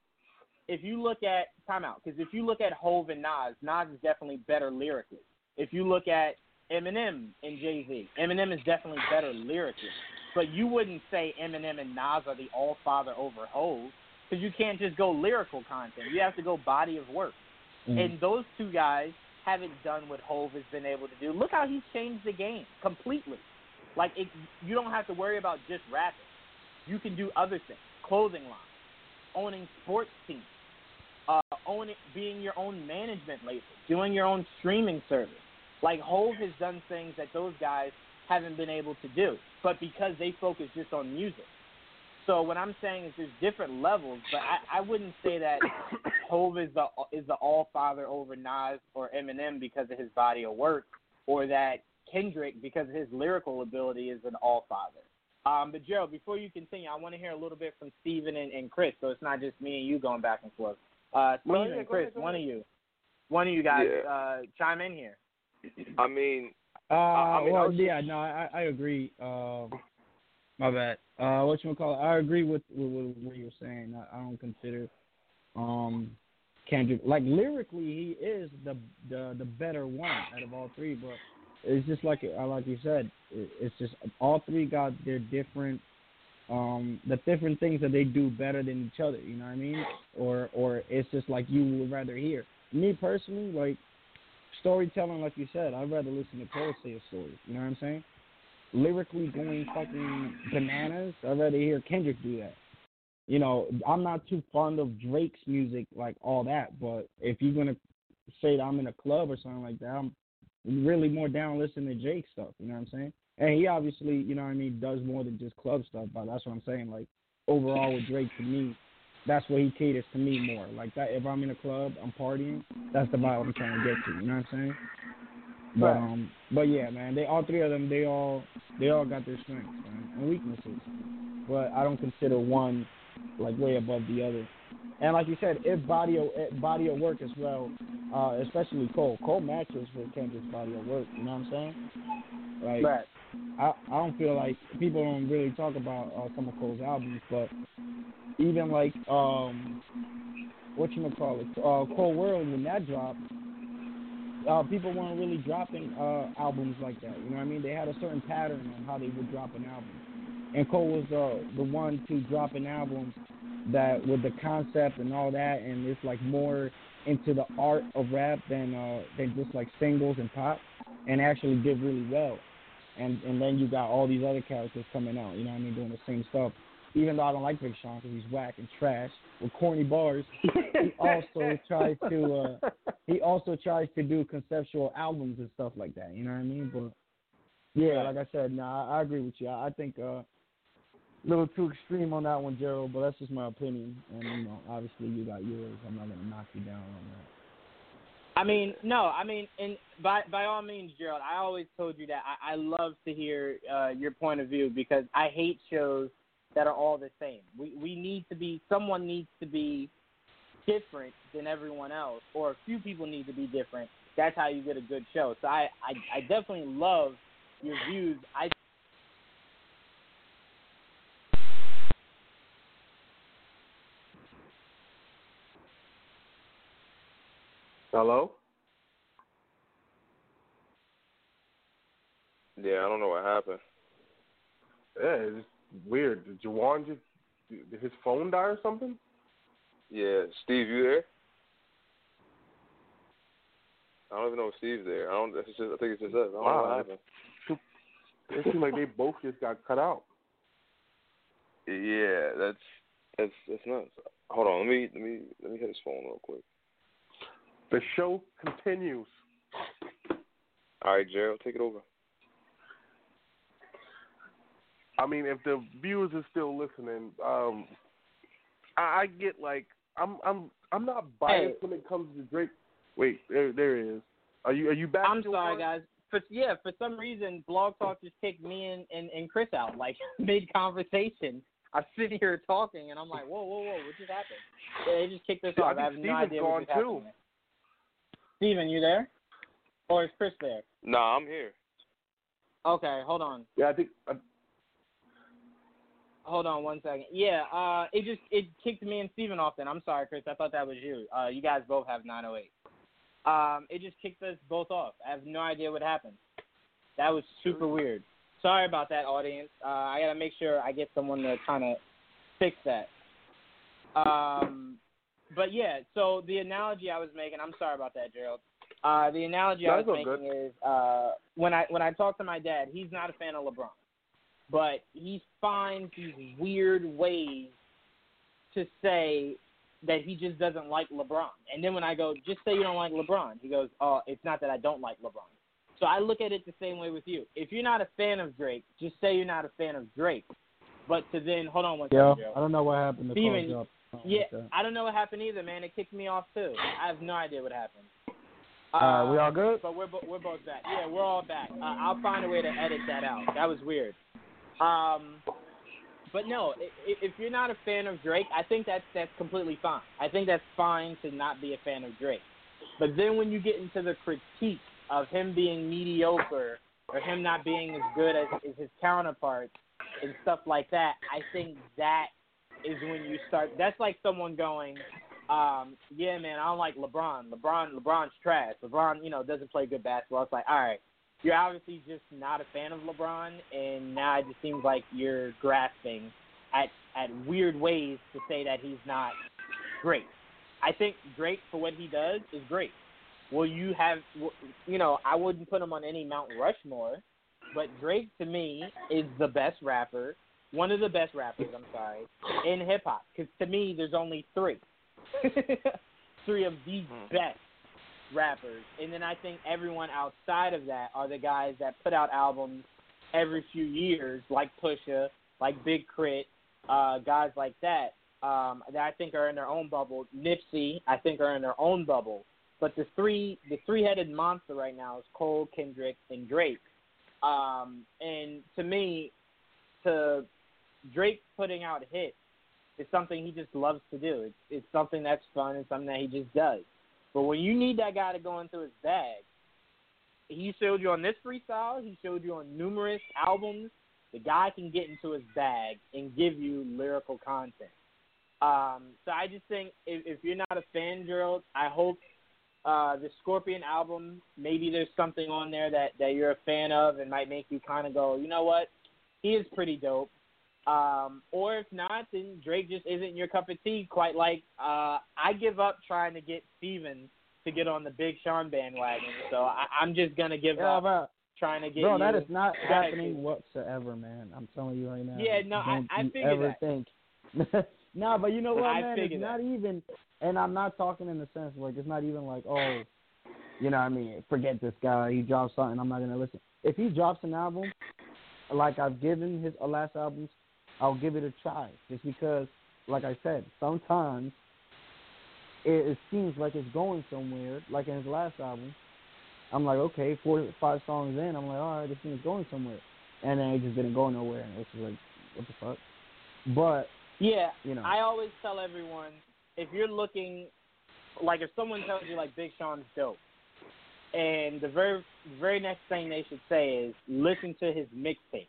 [SPEAKER 2] if you look at timeout, because if you look at Hove and Nas, Nas is definitely better lyrically. If you look at Eminem and Jay Z, Eminem is definitely better lyrically. But you wouldn't say Eminem and Nas are the All Father over Hove, because you can't just go lyrical content. You have to go body of work.
[SPEAKER 7] Mm.
[SPEAKER 2] And those two guys haven't done what Hove has been able to do. Look how he's changed the game completely. Like it, you don't have to worry about just rapping. You can do other things, clothing line, owning sports teams, uh, owning being your own management label, doing your own streaming service. Like Hove has done things that those guys haven't been able to do, but because they focus just on music. So what I'm saying is there's different levels, but I, I wouldn't say that Hove is the is the all father over Nas or Eminem because of his body of work, or that Kendrick because of his lyrical ability is an all father. Um, but Gerald, before you continue, I want to hear a little bit from Steven and, and Chris, so it's not just me and you going back and forth. Uh,
[SPEAKER 5] No,
[SPEAKER 2] Steven,
[SPEAKER 5] yeah,
[SPEAKER 2] Chris,
[SPEAKER 5] ahead,
[SPEAKER 2] one
[SPEAKER 5] ahead.
[SPEAKER 2] of you, one of you guys,
[SPEAKER 4] Yeah.
[SPEAKER 2] uh, chime in here.
[SPEAKER 4] I mean,
[SPEAKER 7] Uh,
[SPEAKER 4] I mean, I
[SPEAKER 7] well,
[SPEAKER 4] was
[SPEAKER 7] yeah, no, I I agree. Uh, my bad. Uh, what you call it? I agree with, with, what you're saying. I, I don't consider um Kendrick like lyrically he is the the the better one out of all three, but it's just like like you said, it, it's just all three got their different um the different things that they do better than each other. You know what I mean? Or or it's just like you would rather hear. Me personally, like storytelling, like you said, I'd rather listen to Cole say a story. You know what I'm saying? Lyrically going fucking bananas, I'd rather hear Kendrick do that. You know, I'm not too fond of Drake's music like all that, but if you're gonna say that I'm in a club or something like that, I'm really more down listening to Drake stuff. You know what I'm saying? And he obviously, you know what I mean, does more than just club stuff. But that's what I'm saying. Like overall with Drake, to me, that's what he caters to me more. Like that, if I'm in a club, I'm partying. That's the vibe I'm trying to get to. You know what I'm saying? But
[SPEAKER 2] Right.
[SPEAKER 7] um, but yeah, man, they all three of them, they all they all got their strengths man, and weaknesses. But I don't consider one like way above the other. And like you said, if body of body of work as well, uh, especially Cole. Cole matches with Kendrick's body of work. You know what I'm saying? Like
[SPEAKER 2] Right.
[SPEAKER 7] I I don't feel like people don't really talk about uh, some of Cole's albums, but even like um what you gonna call it, uh, Cole World when that dropped, uh, people weren't really dropping uh albums like that. You know what I mean? They had a certain pattern on how they would drop an album, and Cole was uh, the one to drop an album that with the concept and all that, and it's like more into the art of rap than uh than just like singles and pop, and actually did really well and and then you got all these other characters coming out. You know what I mean, doing the same stuff. Even though I don't like Big Sean because he's whack and trash with corny bars, [laughs] he also tries to uh he also tries to do conceptual albums and stuff like that. You know what I mean? But yeah, like I said, nah, I, I agree with you. I, I think uh, a little too extreme on that one, Gerald. But that's just my opinion, and you know, obviously you got yours. I'm not gonna knock you down on that.
[SPEAKER 2] I mean, no, I mean, and by by all means, Gerald, I always told you that I, I love to hear uh, your point of view because I hate shows that are all the same. We we need to be someone needs to be different than everyone else, or a few people need to be different. That's how you get a good show. So I I, I definitely love your views. I
[SPEAKER 5] Hello.
[SPEAKER 4] Yeah, I don't know what happened.
[SPEAKER 5] Yeah, it's just weird. Did Jawan just did his phone die or something?
[SPEAKER 4] Yeah, Steve, you there? I don't even know if Steve's there. I don't. It's just. I think it's just us. I don't know
[SPEAKER 5] Wow.
[SPEAKER 4] what happened.
[SPEAKER 5] It seems like they both just got cut out.
[SPEAKER 4] Yeah, that's that's that's nuts. Hold on. Let me let me let me hit his phone real quick.
[SPEAKER 5] The show continues.
[SPEAKER 4] All right, Gerald, take it over.
[SPEAKER 5] I mean, if the viewers are still listening, um, I, I get like I'm I'm I'm not biased
[SPEAKER 2] Hey.
[SPEAKER 5] when it comes to Drake. Wait, there there it is. Are you are you back?
[SPEAKER 2] I'm
[SPEAKER 5] Jawan?
[SPEAKER 2] sorry, guys. For yeah, for some reason, Blog Talk just kicked me and, and, and Chris out like [laughs] mid conversation. I'm sitting here talking, and I'm like, whoa, whoa, whoa, what just happened? Yeah, they just kicked us
[SPEAKER 5] Yeah, I
[SPEAKER 2] off. I, have
[SPEAKER 5] think
[SPEAKER 2] no idea
[SPEAKER 5] gone
[SPEAKER 2] what just
[SPEAKER 5] too.
[SPEAKER 2] happened. Steven, you there? Or is Chris there?
[SPEAKER 4] Nah, I'm here.
[SPEAKER 2] Okay, hold on.
[SPEAKER 5] Yeah, I think uh,
[SPEAKER 2] Hold on one second. Yeah, uh, it just it kicked me and Steven off. Then I'm sorry, Chris. I thought that was you. Uh, you guys both have 908. Um, it just kicked us both off. I have no idea what happened. That was super weird. Sorry about that, audience. Uh, I gotta make sure I get someone to kind of fix that. Um, but yeah, so the analogy I was making, I'm sorry about that, Gerald. Uh, the analogy I was
[SPEAKER 5] That's
[SPEAKER 2] making is uh, when I when I talk to my dad, he's not a fan of LeBron, but he finds these weird ways to say that he just doesn't like LeBron. And then when I go, just say you don't like LeBron, he goes, oh, it's not that I don't like LeBron. So I look at it the same way with you. If you're not a fan of Drake, just say you're not a fan of Drake. But to then, hold on one
[SPEAKER 7] Yeah,
[SPEAKER 2] second,
[SPEAKER 7] I don't know what happened.
[SPEAKER 2] Steven,
[SPEAKER 7] call dropped. Something
[SPEAKER 2] Yeah,
[SPEAKER 7] like.
[SPEAKER 2] I don't know what happened either, man. It kicked me off too. I have no idea what happened.
[SPEAKER 7] All right, we
[SPEAKER 2] Uh,
[SPEAKER 7] all good?
[SPEAKER 2] But we're bo- we're both back. Yeah, we're all back. Uh, I'll find a way to edit that out. That was weird. Um, but no, if you're not a fan of Drake, I think that's that's completely fine. I think that's fine to not be a fan of Drake. But then when you get into the critique of him being mediocre or him not being as good as, as his counterparts and stuff like that, I think that is when you start. That's like someone going, um, "Yeah, man, I don't like LeBron. LeBron, LeBron's trash. LeBron, you know, doesn't play good basketball." It's like, all right, you're obviously just not a fan of LeBron, and now it just seems like you're grasping at at weird ways to say that he's not great. I think Drake for what he does is great. Will you have, you know, I wouldn't put him on any Mount Rushmore, but Drake to me is the best rapper, one of the best rappers. I'm sorry, in hip hop. Because to me, there's only three, [laughs] three of the hmm. best rappers, and then I think everyone outside of that are the guys that put out albums every few years, like Pusha, like Big K.R.I.T., uh, guys like that. Um, that I think are in their own bubble. Nipsey, I think, are in their own bubble. But the three, the three-headed monster right now is Cole, Kendrick, and Drake. Um, and to me, to Drake putting out hits is something he just loves to do. It's, it's something that's fun and something that he just does. But when you need that guy to go into his bag, he showed you on this freestyle. He showed you on numerous albums. The guy can get into his bag and give you lyrical content. Um, so I just think if, if you're not a fan, Gerald, I hope uh, the Scorpion album, maybe there's something on there that, that you're a fan of and might make you kind of go, you know what, he is pretty dope. Um, or if not, then Drake just isn't your cup of tea. Quite like uh, I give up trying to get Steven to get on the Big Sean bandwagon. So I, I'm just gonna give
[SPEAKER 7] Yeah,
[SPEAKER 2] up
[SPEAKER 7] but
[SPEAKER 2] trying to get
[SPEAKER 7] Bro,
[SPEAKER 2] you.
[SPEAKER 7] that is not happening whatsoever, man. I'm telling you right now.
[SPEAKER 2] Yeah, no, I-
[SPEAKER 7] Don't
[SPEAKER 2] I
[SPEAKER 7] you
[SPEAKER 2] figured
[SPEAKER 7] ever think. [laughs] nah, but you know what,
[SPEAKER 2] I
[SPEAKER 7] man? It's
[SPEAKER 2] figured
[SPEAKER 7] not even, and I'm not talking in the sense like it's not even like, oh, you know what I mean? Forget this guy. He drops something. I'm not gonna listen. If he drops an album, like I've given his last albums, I'll give it a try. Just because, like I said, sometimes it, it seems like it's going somewhere. Like in his last album, I'm like, okay, four, five songs in, I'm like, all right, this thing is going somewhere, and then it just didn't go nowhere, and it's just like, what the fuck? But
[SPEAKER 2] Yeah,
[SPEAKER 7] you know,
[SPEAKER 2] I always tell everyone if you're looking, like if someone tells you like Big Sean's dope, and the very very next thing they should say is listen to his mixtape.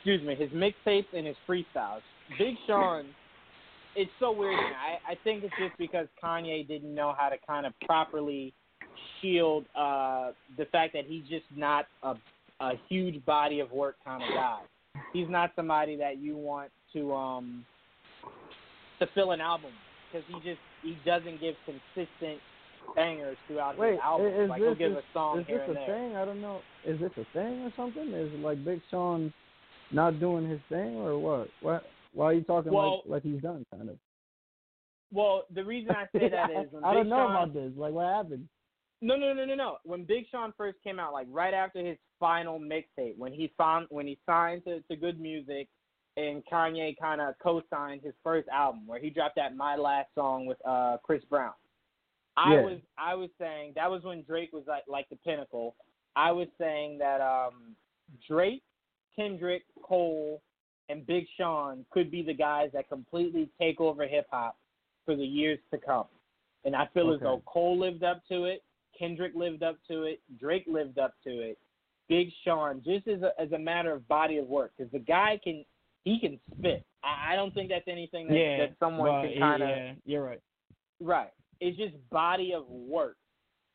[SPEAKER 2] Excuse me, his mixtapes and his freestyles. Big Sean, it's so weird. I I think it's just because Kanye didn't know how to kind of properly shield uh the fact that he's just not a a huge body of work kind of guy. He's not somebody that you want to um to fill an album because he just he doesn't give consistent bangers throughout
[SPEAKER 7] wait,
[SPEAKER 2] his album.
[SPEAKER 7] is, is
[SPEAKER 2] like
[SPEAKER 7] this
[SPEAKER 2] he'll give
[SPEAKER 7] is,
[SPEAKER 2] a song
[SPEAKER 7] is
[SPEAKER 2] here
[SPEAKER 7] this
[SPEAKER 2] and
[SPEAKER 7] a
[SPEAKER 2] there.
[SPEAKER 7] thing? I don't know. Is this a thing or something? Is it like Big Sean not doing his thing or what? What? Why are you talking
[SPEAKER 2] Well-
[SPEAKER 7] like like he's done kind of?
[SPEAKER 2] Well, the reason I say that is [laughs]
[SPEAKER 7] I don't know
[SPEAKER 2] Sean,
[SPEAKER 7] about this. Like what happened?
[SPEAKER 2] No, no, no, no, no. When Big Sean first came out, like right after his final mixtape, when he found when he signed to, to Good Music, and Kanye kind of co-signed his first album, where he dropped that My Last Song with uh Chris Brown. I
[SPEAKER 7] Yeah.
[SPEAKER 2] was I was saying that was when Drake was like like the pinnacle. I was saying that um Drake, Kendrick, Cole, and Big Sean could be the guys that completely take over hip hop for the years to come. And I feel as though Cole lived up to it, Kendrick lived up to it, Drake lived up to it, Big Sean, just as a, as a matter of body of work, because the guy can he can spit. I, I don't think that's anything that,
[SPEAKER 7] yeah,
[SPEAKER 2] that someone can kind of
[SPEAKER 7] Yeah, you're right.
[SPEAKER 2] right. It's just body of work.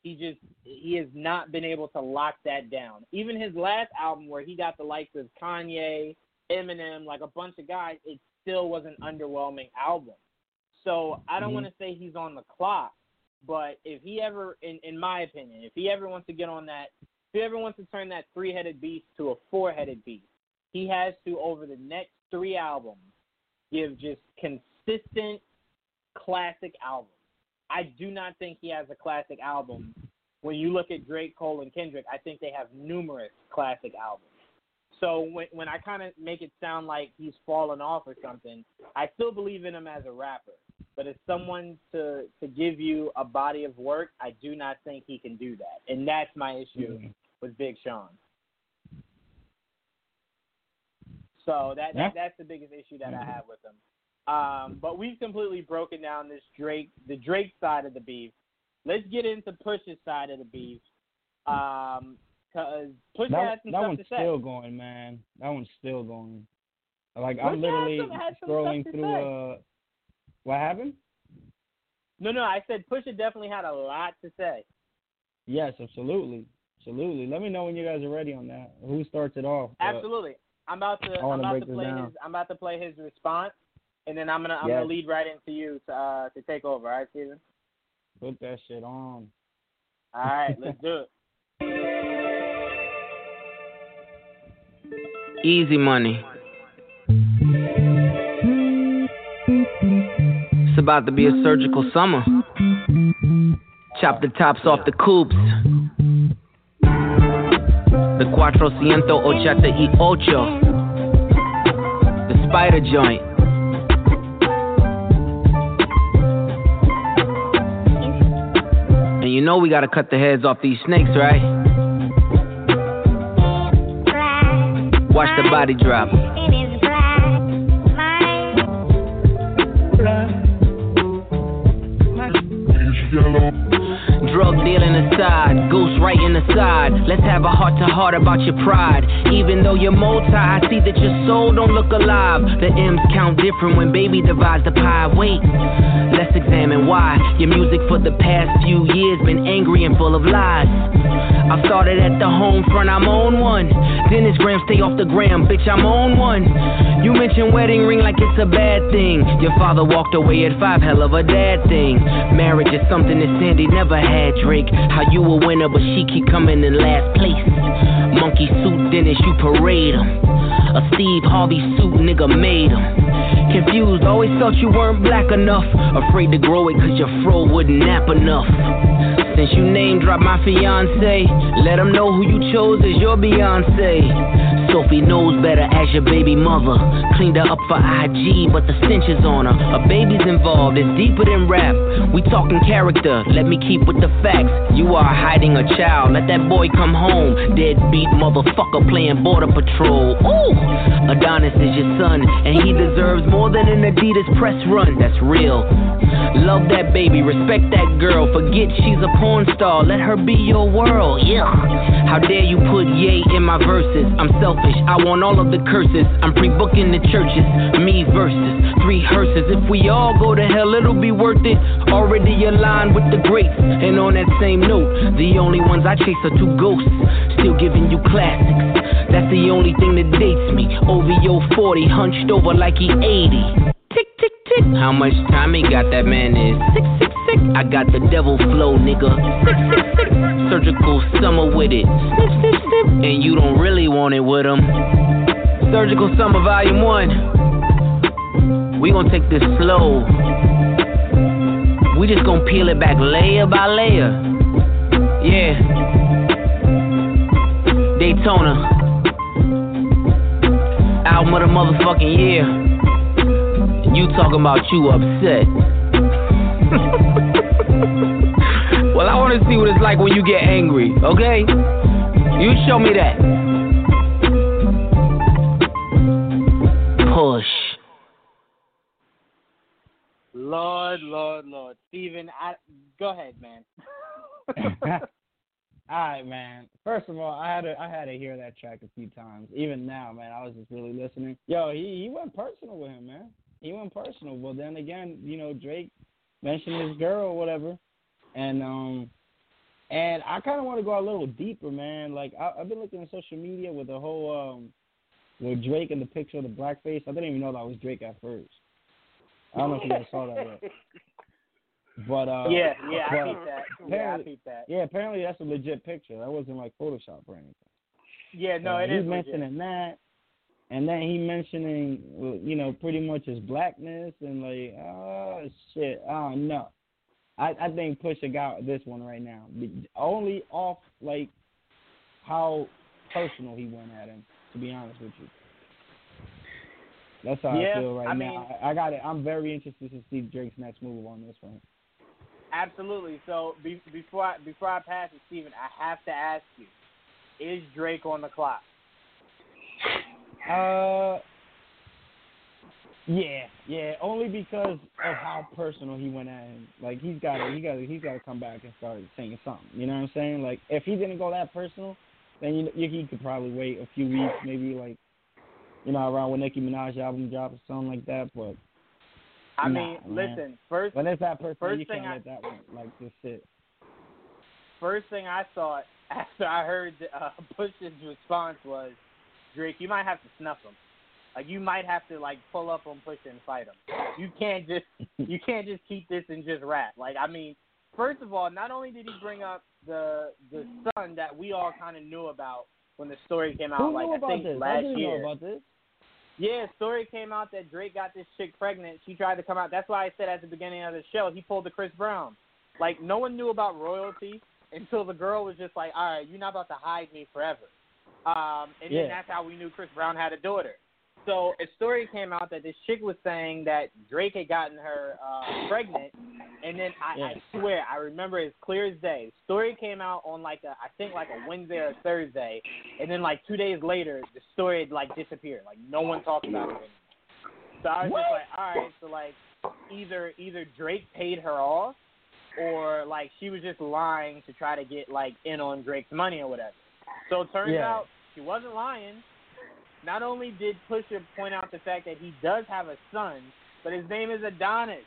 [SPEAKER 2] He just he has not been able to lock that down. Even his last album, where he got the likes of Kanye, Eminem, like a bunch of guys, it still was an underwhelming album. So I don't
[SPEAKER 7] Mhm.
[SPEAKER 2] want to say he's on the clock, but if he ever, in in my opinion, if he ever wants to get on that, if he ever wants to turn that three-headed beast to a four-headed beast, he has to over the next three albums give just consistent classic albums. I do not think he has a classic album. When you look at Drake, Cole, and Kendrick, I think they have numerous classic albums. So when when I kind of make it sound like he's fallen off or something, I still believe in him as a rapper. But as someone to to give you a body of work, I do not think he can do that, and that's my issue
[SPEAKER 7] Mhm.
[SPEAKER 2] with Big Sean. So that,
[SPEAKER 7] Yeah.
[SPEAKER 2] that that's the biggest issue that I have with him. Um, but we've completely broken down this Drake, the Drake side of the beef. Let's get into Push's side of the beef. Um, cause Push
[SPEAKER 7] That,
[SPEAKER 2] has some
[SPEAKER 7] that
[SPEAKER 2] stuff
[SPEAKER 7] one's
[SPEAKER 2] to say.
[SPEAKER 7] still going, man. That one's still going. Like
[SPEAKER 2] Push
[SPEAKER 7] I'm literally
[SPEAKER 2] some-
[SPEAKER 7] scrolling through. Uh, what happened?
[SPEAKER 2] No, no, I said Pusha definitely had a lot to say.
[SPEAKER 7] Yes, absolutely, absolutely. Let me know when you guys are ready on that. Who starts it off?
[SPEAKER 2] Absolutely. I'm about to. I'm about to play his. I'm about to play his response, and then I'm gonna. I'm
[SPEAKER 7] Yes.
[SPEAKER 2] gonna lead right into you to uh, to take over. All right, Steven.
[SPEAKER 7] Put that shit on.
[SPEAKER 2] All right, let's do it. [laughs]
[SPEAKER 8] Easy money. It's about to be a surgical summer. Chop the tops off the coupes. The cuatrocientos ochenta y ocho. The spider joint. Know we gotta cut the heads off these snakes, right? Watch the body drop. Drug dealing aside, goose right in the side. Let's have a heart to heart about your pride. Even though you're multi, I see that your soul don't look alive. The M's count different when baby divides the pie. Wait, let's examine why your music for the past few years been angry and full of lies. I started at the home front, I'm on one. Then it's gram, stay off the gram, bitch, I'm on one. You mentioned wedding ring like it's a bad thing. Your father walked away at five, hell of a dad thing. Marriage is something that Sandi never had, Drake. How you a winner, but she keep coming in last place. Monkey suit Dennis, you parade 'em. A Steve Harvey suit nigga made him. Confused, always thought you weren't black enough. Afraid to grow it cause your fro wouldn't nap enough. Since you name drop my fiance, let 'em know who you chose as your Beyonce. Sophie knows better as your baby mother. Cleaned her up for IG, but the stench is on her. A baby's involved, it's deeper than rap. We talking character, let me keep with the facts. You are hiding a child, let that boy come home. Deadbeat motherfucker playing border patrol. Ooh, Adonis is your son, and he deserves more than an Adidas press run. That's real. Love that baby, respect that girl. Forget she's a porn star, let her be your world. Yeah. How dare you put Ye in my verses? I'm selfish, I want all of the curses. I'm pre booking the churches, me versus three hearses. If we all go to hell, it'll be worth it. Already aligned with the greats. And on that same note, the only ones I chase are two ghosts. Still giving you classics. That's the only thing that dates me. OVO 40, hunched over like he 80. Tick, tick, tick. How much time he got that man is? Sick, sick, sick. I got the devil flow, nigga. Sick, sick, sick. Surgical summer with it. Snip, snip, snip. And you don't really want it with him. Surgical summer volume one. We gonna take this slow. We just gonna peel it back layer by layer. Yeah. Daytona. Album of the motherfucking year. And you talking about you upset. well, I wanna see what it's like when you get angry, okay? You show me that. Push.
[SPEAKER 2] Lord, Lord, Lord, Steven, I go ahead, man. [laughs]
[SPEAKER 7] all right, man. First of all, I had to I had to hear that track a few times. Even now, man, I was just really listening. Yo, he he went personal with him, man. He went personal. Well, then again, you know, Drake mentioned his girl or whatever, and um, and I kind of want to go a little deeper, man. Like I, I've been looking at social media with the whole um, with Drake and the picture of the blackface. I didn't even know that was Drake at first. I don't know if you guys saw that yet. [laughs] But uh,
[SPEAKER 2] yeah, [laughs] yeah, I
[SPEAKER 7] but
[SPEAKER 2] peeped that. Yeah, I peeped that.
[SPEAKER 7] yeah, apparently that's a legit picture. That wasn't like Photoshop or anything.
[SPEAKER 2] Yeah, no,
[SPEAKER 7] Uh,
[SPEAKER 2] it
[SPEAKER 7] he's
[SPEAKER 2] is legit.
[SPEAKER 7] mentioning that, and then he mentioning, you know, pretty much his blackness and like, oh shit, oh don't. I I think Pusha got this one right now, only off like how personal he went at him. To be honest with you, that's how
[SPEAKER 2] Yeah,
[SPEAKER 7] I feel right
[SPEAKER 2] I
[SPEAKER 7] now.
[SPEAKER 2] mean-
[SPEAKER 7] I, I got it. I'm very interested to see Drake's next move on this one.
[SPEAKER 2] Absolutely. So be, before I, before I pass it, Steven, I have to ask you: Is Drake on the clock?
[SPEAKER 7] Uh, yeah, yeah. Only because of how personal he went at him. Like he's got to, he got, he's got to come back and start saying something. You know what I'm saying? Like if he didn't go that personal, then you, you he could probably wait a few weeks, maybe like, you know, around when Nicki Minaj album drops or something like that. But
[SPEAKER 2] I
[SPEAKER 7] Nah,
[SPEAKER 2] mean,
[SPEAKER 7] man.
[SPEAKER 2] listen. First,
[SPEAKER 7] when it's that personal,
[SPEAKER 2] First
[SPEAKER 7] you
[SPEAKER 2] thing
[SPEAKER 7] can't
[SPEAKER 2] I-
[SPEAKER 7] let that one like just sit.
[SPEAKER 2] first thing I thought [laughs] after I heard uh, [laughs] Push's response was, Drake, you might have to snuff him. Like you might have to like pull up on Push and fight him. You can't just [laughs] you can't just keep this and just rap. Like I mean, first of all, not only did he bring up the the son that we all kind of knew about when the story came out,
[SPEAKER 7] Who
[SPEAKER 2] like I think
[SPEAKER 7] this?
[SPEAKER 2] Last year. Yeah, story came out that Drake got this chick pregnant. She tried to come out. That's why I said at the beginning of the show he pulled the Chris Brown. Like no one knew about royalty until the girl was just like, "All right, you're not about to hide me forever." Um, and
[SPEAKER 7] Yeah.
[SPEAKER 2] then that's how we knew Chris Brown had a daughter. So a story came out that this chick was saying that Drake had gotten her uh, pregnant, and then I,
[SPEAKER 7] Yeah.
[SPEAKER 2] I swear I remember as clear as day. Story came out on like a I think like a Wednesday or Thursday, and then like two days later the story had like disappeared. Like no one talked about it anymore. So I was just like, all right, so like either either Drake paid her off, or like she was just lying to try to get like in on Drake's money or whatever. So it turns
[SPEAKER 7] Yeah.
[SPEAKER 2] out she wasn't lying. Not only did Pusha point out the fact that he does have a son, but his name is Adonis.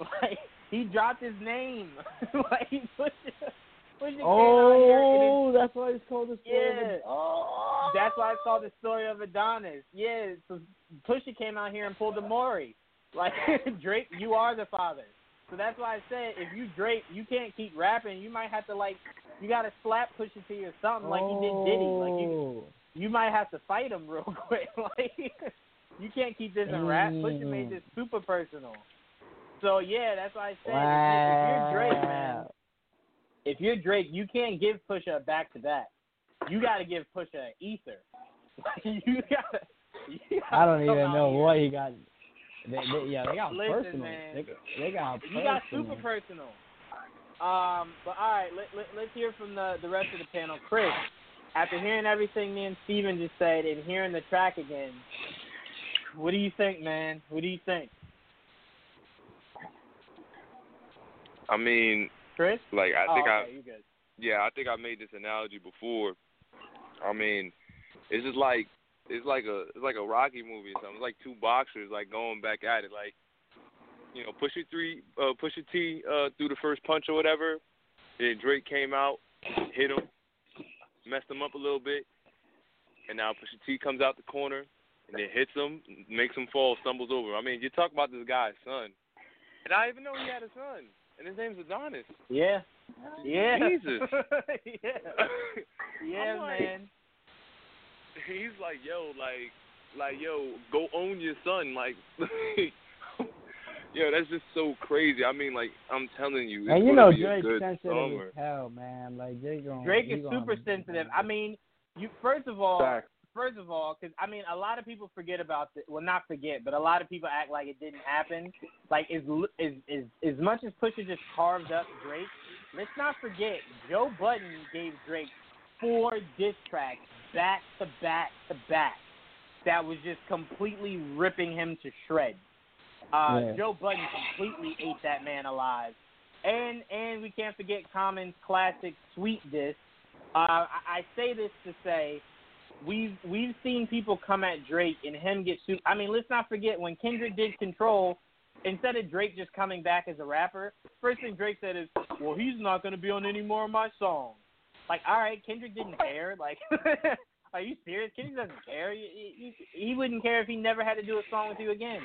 [SPEAKER 2] [laughs] Like he dropped his name. [laughs] like Pusha, Pusha came out here and
[SPEAKER 7] Oh, that's why it's called the story. of
[SPEAKER 2] Yeah.
[SPEAKER 7] it. Oh.
[SPEAKER 2] that's why it's called the story of Adonis. Yeah, so Pusha came out here and pulled the Maury. Like [laughs] Drake, you are the father. So that's why I said if you Drake, you can't keep rapping. You might have to like, you got to slap Pusha T or something like you did Diddy. Like you,
[SPEAKER 7] Oh.
[SPEAKER 2] You might have to fight him [laughs] real quick. like you can't keep this in rap. Pusha made
[SPEAKER 7] Mm.
[SPEAKER 2] this super personal. So yeah, that's why I said if, if you're Drake, man, if you're Drake, you can't give Pusha back to that. You got to give Pusha an ether. [laughs] you got.
[SPEAKER 7] I don't even know what he got. They, they, yeah, they got
[SPEAKER 2] Listen,
[SPEAKER 7] personal.
[SPEAKER 2] man.
[SPEAKER 7] They, they got
[SPEAKER 2] You got super personal. Um, but all right, let, let, let's hear from the the rest of the panel. Chris, after hearing everything me and Steven just said and hearing the track again, what do you think, man? What do you think,
[SPEAKER 4] I mean,
[SPEAKER 2] Chris?
[SPEAKER 4] like I
[SPEAKER 2] oh,
[SPEAKER 4] think
[SPEAKER 2] okay,
[SPEAKER 4] I yeah, I think I made this analogy before. I mean, it's just like it's like a it's like a Rocky movie or something. It's like two boxers like going back at it. Like you know, Pusha three uh Pusha T uh threw the first punch or whatever. Then Drake came out, hit him, messed him up a little bit, and now Pusha T comes out the corner and then hits him, makes him fall, stumbles over. I mean, you talk about this guy's son, and I even know he had a son, and his name's Adonis.
[SPEAKER 2] Yeah. Yeah.
[SPEAKER 4] Jesus. [laughs]
[SPEAKER 2] yeah. Yeah,
[SPEAKER 4] like-
[SPEAKER 2] man. [laughs]
[SPEAKER 4] he's like, yo, like, like, yo, go own your son, like, [laughs] yo, that's just so crazy. I mean, like, I'm telling you, it's
[SPEAKER 7] And you know
[SPEAKER 4] be a
[SPEAKER 7] Drake's
[SPEAKER 4] good
[SPEAKER 7] sensitive
[SPEAKER 4] summer.
[SPEAKER 7] as hell, man. Like Drake gonna,
[SPEAKER 2] Drake
[SPEAKER 7] he
[SPEAKER 2] is
[SPEAKER 7] gonna-
[SPEAKER 2] super sensitive. I mean, you first of all,
[SPEAKER 5] Facts.
[SPEAKER 2] first of all, because I mean, a lot of people forget about the well, not forget, but a lot of people act like it didn't happen. Like, as as as as much as Pusha just carved up Drake, let's not forget Joe Budden gave Drake four diss tracks back to back to back that was just completely ripping him to shreds. Uh,
[SPEAKER 7] Yeah.
[SPEAKER 2] Joe Budden completely ate that man alive. And and we can't forget Common's classic sweet diss. Uh, I, I say this to say we've we've seen people come at Drake and him get sued. I mean, let's not forget when Kendrick did Control. Instead of Drake just coming back as a rapper, first thing Drake said is, "Well, he's not going to be on any more of my songs." Like, all right, Kendrick didn't care. Like, [laughs] are you serious? Kendrick doesn't care. He, he, he wouldn't care if he never had to do a song with you again.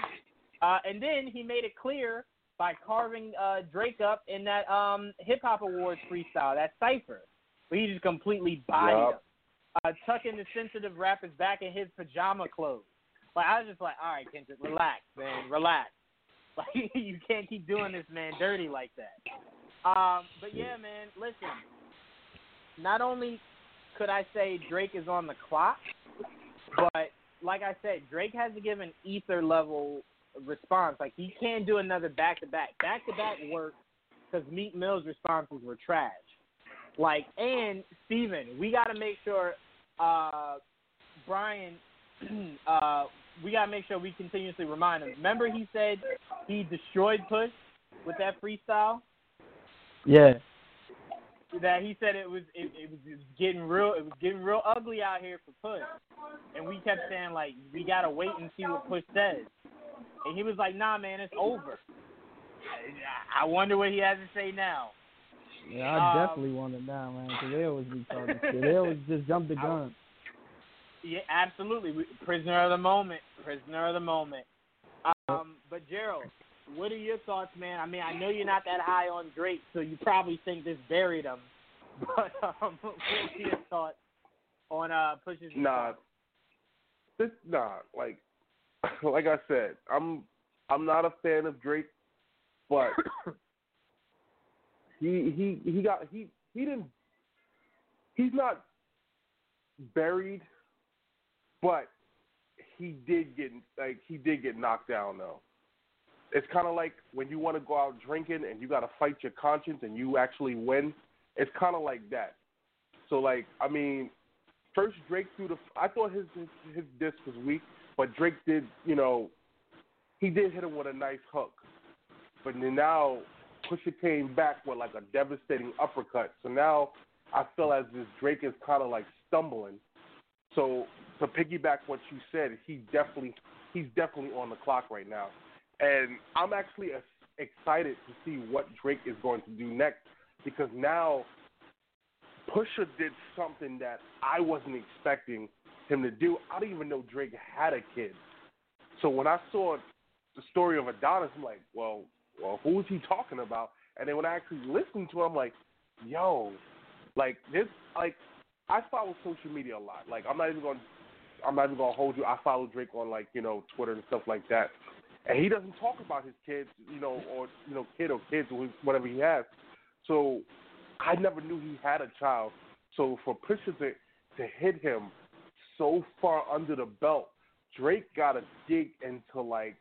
[SPEAKER 2] Uh, and then he made it clear by carving uh, Drake up in that um, hip hop awards freestyle, that cipher, where he just completely bodied
[SPEAKER 5] Yup.
[SPEAKER 2] him, uh, tucking the sensitive rappers back in his pajama clothes. Like I was just like, all right, Kendrick, relax, man, relax. [laughs] Like you can't keep doing this man dirty like that. Um, but yeah, man, listen. Not only could I say Drake is on the clock, but like I said, Drake has to give an ether level response. Like he can't do another back to back. Back to back work because Meek Mill's responses were trash. Like and Steven, we got to make sure uh, Brian. [clears throat] uh, we gotta make sure we continuously remind him. Remember, he said he destroyed Push with that freestyle.
[SPEAKER 7] Yeah.
[SPEAKER 2] That he said it was it, it was it was getting real it was getting real ugly out here for Push, and we kept saying like we gotta wait and see what Push says, and he was like, Nah, man, it's over. I wonder what he has to say now.
[SPEAKER 7] Yeah, I
[SPEAKER 2] Um,
[SPEAKER 7] definitely want it now, man. Cause they always be talking shit. They always [laughs] just jump the gun.
[SPEAKER 2] Yeah, absolutely. We, prisoner of the moment. Prisoner of the moment. Um, but Gerald, what are your thoughts, man? I mean, I know you're not that high on Drake, so you probably think this buried him. [laughs] But um, what are your thoughts on uh Push's?
[SPEAKER 5] Nah, this nah. Like, [laughs] like I said, I'm I'm not a fan of Drake, but [coughs] he he he got he he didn't. He's not buried, but he did get like he did get knocked down though. It's kind of like when you want to go out drinking and you got to fight your conscience and you actually win. It's kind of like that. So like I mean, first Drake threw the. I thought his his, his disc was weak, but Drake did. You know, he did hit him with a nice hook. But then now Pusha came back with like a devastating uppercut. So now I feel as if Drake is kind of like stumbling. So to piggyback what you said, he definitely he's definitely on the clock right now, and I'm actually excited to see what Drake is going to do next because now Pusha did something that I wasn't expecting him to do. I didn't even know Drake had a kid. So when I saw the story of Adonis, I'm like, well, well, who is he talking about? And then when I actually listened to him, I'm like, yo, like this, like I follow social media a lot. Like I'm not even going, to I'm not even gonna hold you. I follow Drake on like you know Twitter and stuff like that, and he doesn't talk about his kids, you know, or you know kid or kids or whatever he has. So I never knew he had a child. So for Pusha to to hit him so far under the belt, Drake got to dig into like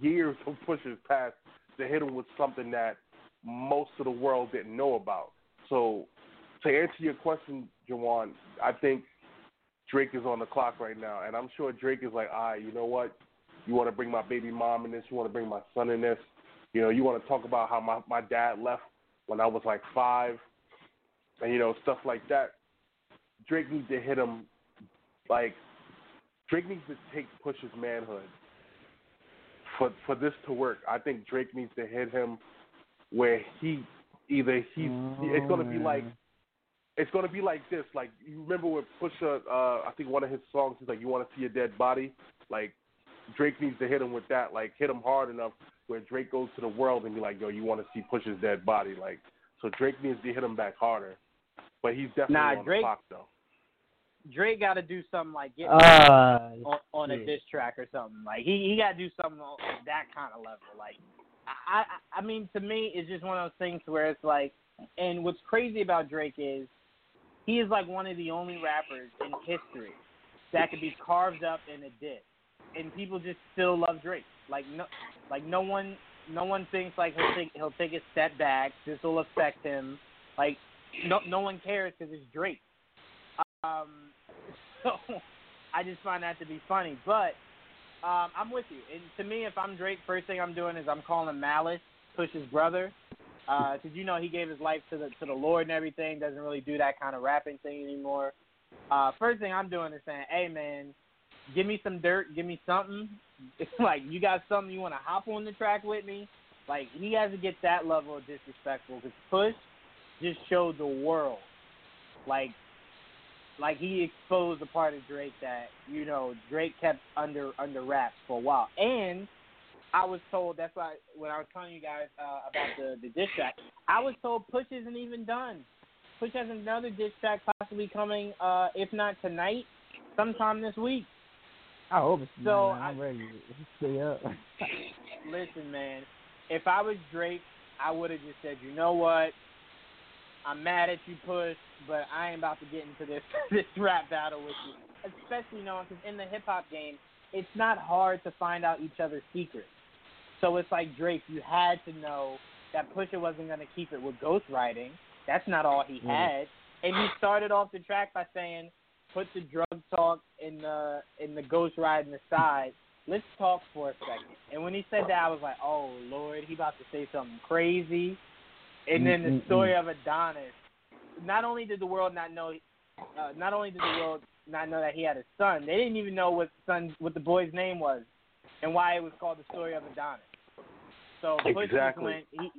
[SPEAKER 5] years of Push's past to hit him with something that most of the world didn't know about. So to answer your question, Jawan, I think Drake is on the clock right now, and I'm sure Drake is like, all right, you know what? You want to bring my baby mom in this? You want to bring my son in this? You know, you want to talk about how my my dad left when I was like five, and you know stuff like that. Drake needs to hit him like Drake needs to take Push's manhood for for this to work. I think Drake needs to hit him where he either he's it's gonna be like it's gonna be like this. Like you remember when Pusha, uh, I think one of his songs is like, "You want to see a dead body?" Like Drake needs to hit him with that. Like hit him hard enough where Drake goes to the world and be like, "Yo, you want to see Pusha's dead body?" Like so Drake needs to hit him back harder. But he's definitely
[SPEAKER 2] Nah,
[SPEAKER 5] on
[SPEAKER 2] Drake-
[SPEAKER 5] the clock though.
[SPEAKER 2] Drake got to do something like get
[SPEAKER 7] Uh,
[SPEAKER 2] on, on a diss track or something. Like he he got to do something on that kind of level. Like I I I mean to me it's just one of those things where it's like, and what's crazy about Drake is he is like one of the only rappers in history that could be carved up in a diss, and people just still love Drake. Like no like no one no one thinks like he'll take he'll take a step back. This will affect him. Like no no one cares because it's Drake. Um, [laughs] so I just find that to be funny. But um, I'm with you. And to me, if I'm Drake, first thing I'm doing is I'm calling Malice, Push's brother, because you know he gave his life to the to the Lord and everything. Doesn't really do that kind of rapping thing anymore. Uh, first thing I'm doing is saying, hey man, give me some dirt, give me something. It's [laughs] like you got something you want to hop on the track with me. Like he has to get that level of disrespectful because Push just showed the world, like like he exposed a part of Drake that you know Drake kept under under wraps for a while. And I was told that's why when I was telling you guys uh, about the the diss track, I was told Push isn't even done. Push has another diss track possibly coming, uh, if not tonight, sometime this week.
[SPEAKER 7] I hope it's
[SPEAKER 2] So,
[SPEAKER 7] man, I'm
[SPEAKER 2] I-
[SPEAKER 7] ready. Stay up. [laughs]
[SPEAKER 2] Listen, man, if I was Drake, I would have just said, you know what? I'm mad at you, Push, but I ain't about to get into this [laughs] this rap battle with you. Especially knowing, because in the hip hop game, it's not hard to find out each other's secrets. So it's like Drake, you had to know that Pusha wasn't going to keep it with ghostwriting. That's not all he mm. had. And he started off the track by saying, "Put the drug talk in the in the ghost ghostwriting aside. Let's talk for a second. And when he said that, I was like, "Oh Lord, he about to say something crazy." And then the story of Adonis. Not only did the world not know, uh, not only did the world not know that he had a son, they didn't even know what son, what the boy's name was, and why it was called the story of Adonis. So
[SPEAKER 5] Exactly.
[SPEAKER 2] went. He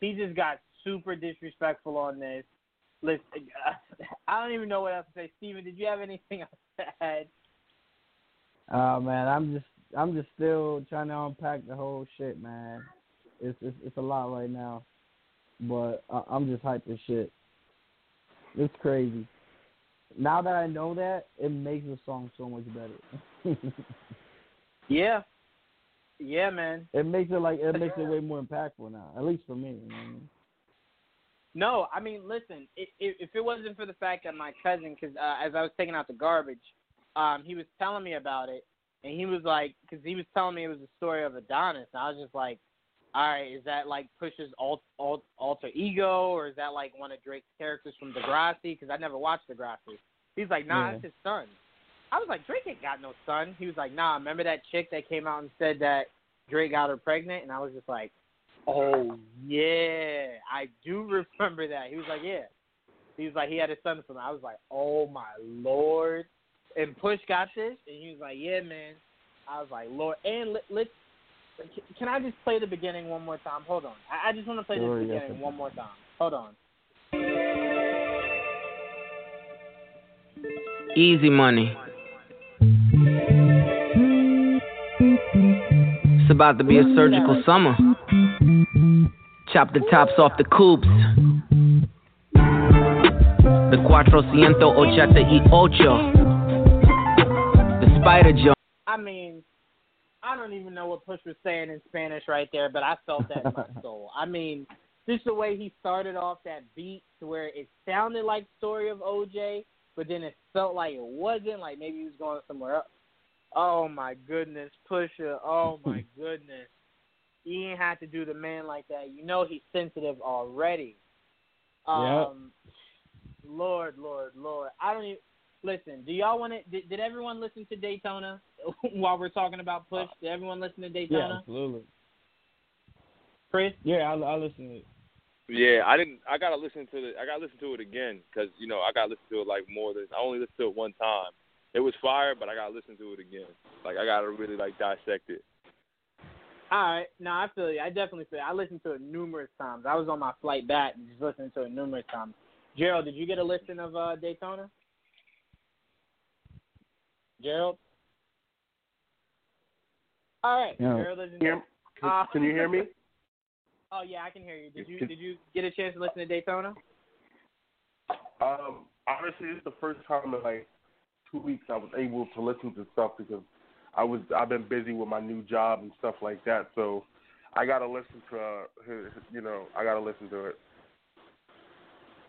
[SPEAKER 2] he just got super disrespectful on this. Listen, [laughs] I don't even know what else to say. Steven, did you have anything [laughs] else to add?
[SPEAKER 7] Oh man, I'm just I'm just still trying to unpack the whole shit, man. It's it's, it's a lot right now, but I, I'm just hyped as shit. It's crazy. Now that I know that, it makes the song so much better. [laughs]
[SPEAKER 2] Yeah, yeah, man.
[SPEAKER 7] it makes it like it makes it way more impactful now, at least for me. You know I mean?
[SPEAKER 2] No, I mean, listen. If, it wasn't for the fact that my cousin, because uh, as I was taking out the garbage, um, he was telling me about it, and he was like, because he was telling me it was the story of Adonis, and I was just like, all right, is that like Push's alt, alt, alter ego, or is that like one of Drake's characters from Degrassi? Because I never watched Degrassi. He's like, nah,
[SPEAKER 7] Yeah.
[SPEAKER 2] it's his son. I was like, Drake ain't got no son. He was like, nah, remember that chick that came out and said that Drake got her pregnant? And I was just like, oh, yeah, I do [laughs] remember that. He was like, yeah. He was like, he had a son from. I was like, oh, my Lord. And Push got this? And he was like, yeah, man. I was like, Lord. And let, let's, can I just play the beginning one more time? Hold on. I, I just want to play
[SPEAKER 7] Sure,
[SPEAKER 2] this
[SPEAKER 7] yes,
[SPEAKER 2] beginning
[SPEAKER 7] sir.
[SPEAKER 2] one more time. Hold on.
[SPEAKER 8] Easy money. It's about to be a surgical summer. chop the tops off the coupes. The cuatrocientos ochenta y ocho. The spider jump.
[SPEAKER 2] I don't even know what Push was saying in Spanish right there, but I felt that in my [laughs] soul. I mean, just the way he started off that beat to where it sounded like Story of OJ, but then it felt like it wasn't, like maybe he was going somewhere else. Oh my goodness, Pusha. Oh [laughs] my goodness. He ain't had to do the man like that. You know he's sensitive already. Um Lord, Lord, Lord. I don't even listen. Do y'all want to? Did, did everyone listen to Daytona [laughs] while we're talking about Push? Did everyone listen to
[SPEAKER 7] Yeah,
[SPEAKER 2] Daytona?
[SPEAKER 7] absolutely.
[SPEAKER 2] Chris?
[SPEAKER 7] Yeah, I I listen to it.
[SPEAKER 4] Yeah, I didn't. I gotta listen to the. I gotta listen to it again because you know I gotta listen to it like more than. I only listened to it one time. It was fire, but I gotta listen to it again. Like I gotta really like dissect it.
[SPEAKER 2] All right. No, I feel you. I definitely feel you. I listened to it numerous times. I was on my flight back and just listening to it numerous times. Gerald, did you get a listen of uh, Daytona? Gerald? All right.
[SPEAKER 7] Yeah.
[SPEAKER 2] Gerald.
[SPEAKER 5] Hear- Can,
[SPEAKER 2] Uh,
[SPEAKER 5] can you hear me?
[SPEAKER 2] Oh yeah, I can hear you. Did you did you get a chance to listen to Daytona?
[SPEAKER 5] Um, honestly, it's the first time in like two weeks I was able to listen to stuff because I was I've been busy with my new job and stuff like that. So I gotta listen to uh, you know I gotta listen to it.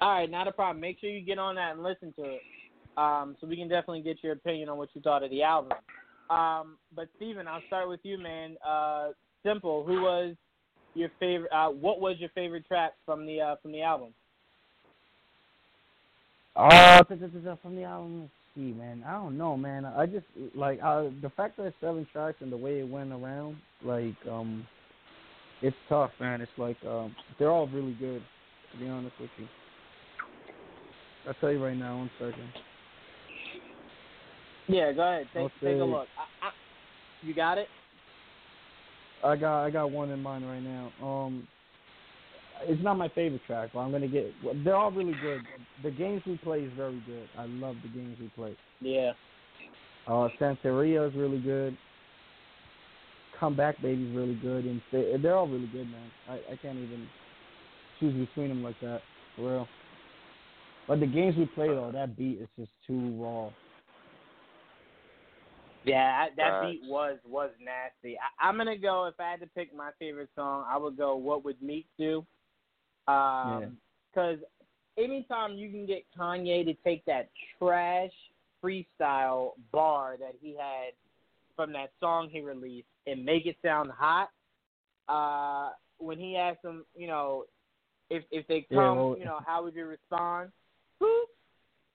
[SPEAKER 2] All right, not a problem. Make sure you get on that and listen to it, um, so we can definitely get your opinion on what you thought of the album. Um, but Steven, I'll start with you, man. Uh, simple. Who was your favorite? Uh, what was your favorite track from the uh, from the album?
[SPEAKER 7] Uh, from the album, see, man. I don't know, man. I just like uh, the fact that it's seven tracks and the way it went around, like um, it's tough, man. It's like um, they're all really good. To be honest with you, I'll tell you right now. One second.
[SPEAKER 2] Yeah, go ahead. Take, take a look. I, I, you got it.
[SPEAKER 7] I got I got one in mind right now. Um, it's not my favorite track, but I'm gonna get. They're all really good. The games we play is very good. I love the games we play.
[SPEAKER 2] Yeah.
[SPEAKER 7] Uh, Santeria is really good. Come Back Baby is really good, and they- they're all really good, man. I I can't even choose between them like that, for real. But the games we play though, that beat is just too raw.
[SPEAKER 2] Yeah, I- that
[SPEAKER 4] Facts.
[SPEAKER 2] beat was was nasty. I, I'm gonna go. If I had to pick my favorite song, I would go "What Would Meek Do," Um 'cause anytime you can get Kanye to take that trash freestyle bar that he had from that song he released and make it sound hot, uh, when he asked him, you know, if if they
[SPEAKER 7] Yeah,
[SPEAKER 2] come,
[SPEAKER 7] well-
[SPEAKER 2] you know, how would you respond? Boop,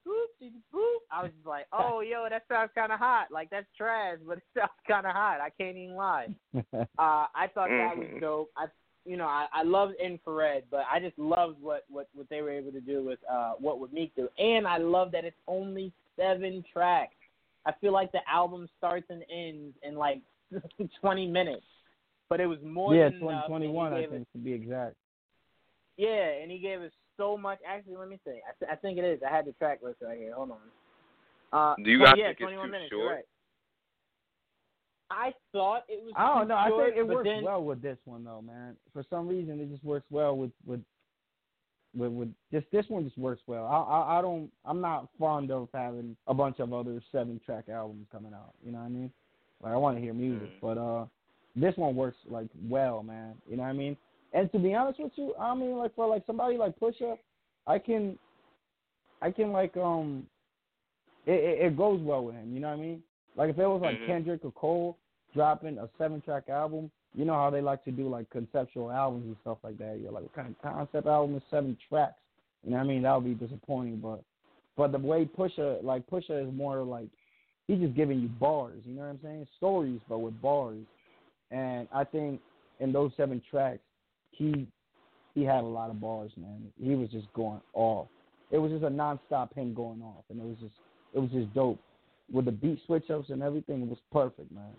[SPEAKER 2] boop, boop. I was just like, oh, yo, that sounds kind of hot. Like that's trash, but it [laughs] sounds kind of hot. I can't even lie. [laughs] Uh, I thought that was
[SPEAKER 4] Mhm.
[SPEAKER 2] dope. I, you know, I, I loved Infrared, but I just loved what what what they were able to do with uh what would Meek do, and I love that it's only seven tracks. I feel like the album starts and ends in like [laughs] 20 minutes, but it was more
[SPEAKER 7] yeah,
[SPEAKER 2] than
[SPEAKER 7] twenty
[SPEAKER 2] enough,
[SPEAKER 7] twenty
[SPEAKER 2] and
[SPEAKER 7] one,
[SPEAKER 2] he
[SPEAKER 7] I
[SPEAKER 2] gave us-
[SPEAKER 7] think, to be exact.
[SPEAKER 2] yeah, and he gave us so much. Actually, let me see. I, th- I think it is. I had the track list right here. Hold on. Uh,
[SPEAKER 4] Do you
[SPEAKER 2] twen-
[SPEAKER 4] guys
[SPEAKER 2] yeah,
[SPEAKER 4] think it's
[SPEAKER 2] 21
[SPEAKER 4] too
[SPEAKER 2] minutes.
[SPEAKER 4] short?
[SPEAKER 2] You're right. I thought it was.
[SPEAKER 7] I don't
[SPEAKER 2] too
[SPEAKER 7] know. I think it works
[SPEAKER 2] then,
[SPEAKER 7] well with this one though, man. For some reason, it just works well with with with, with this. This one just works well. I, I I don't. I'm not fond of having a bunch of other seven track albums coming out. You know what I mean? Like I want to hear music,
[SPEAKER 4] Mm.
[SPEAKER 7] but uh, this one works like well, man. You know what I mean? And to be honest with you, I mean like for like somebody like Pusha, I can, I can like um, it it, it goes well with him. You know what I mean? Like if it was like
[SPEAKER 4] Mhm.
[SPEAKER 7] Kendrick or Cole dropping a seven track album, you know how they like to do like conceptual albums and stuff like that. You're like, what kind of concept album is seven tracks? You know what I mean? That would be disappointing. But but the way Pusha like Pusha is more like he's just giving you bars. You know what I'm saying? Stories, but with bars. And I think in those seven tracks, he he had a lot of bars, man. He was just going off. It was just a nonstop him going off, and it was just it was just dope with the beat switch ups and everything. It was perfect, man.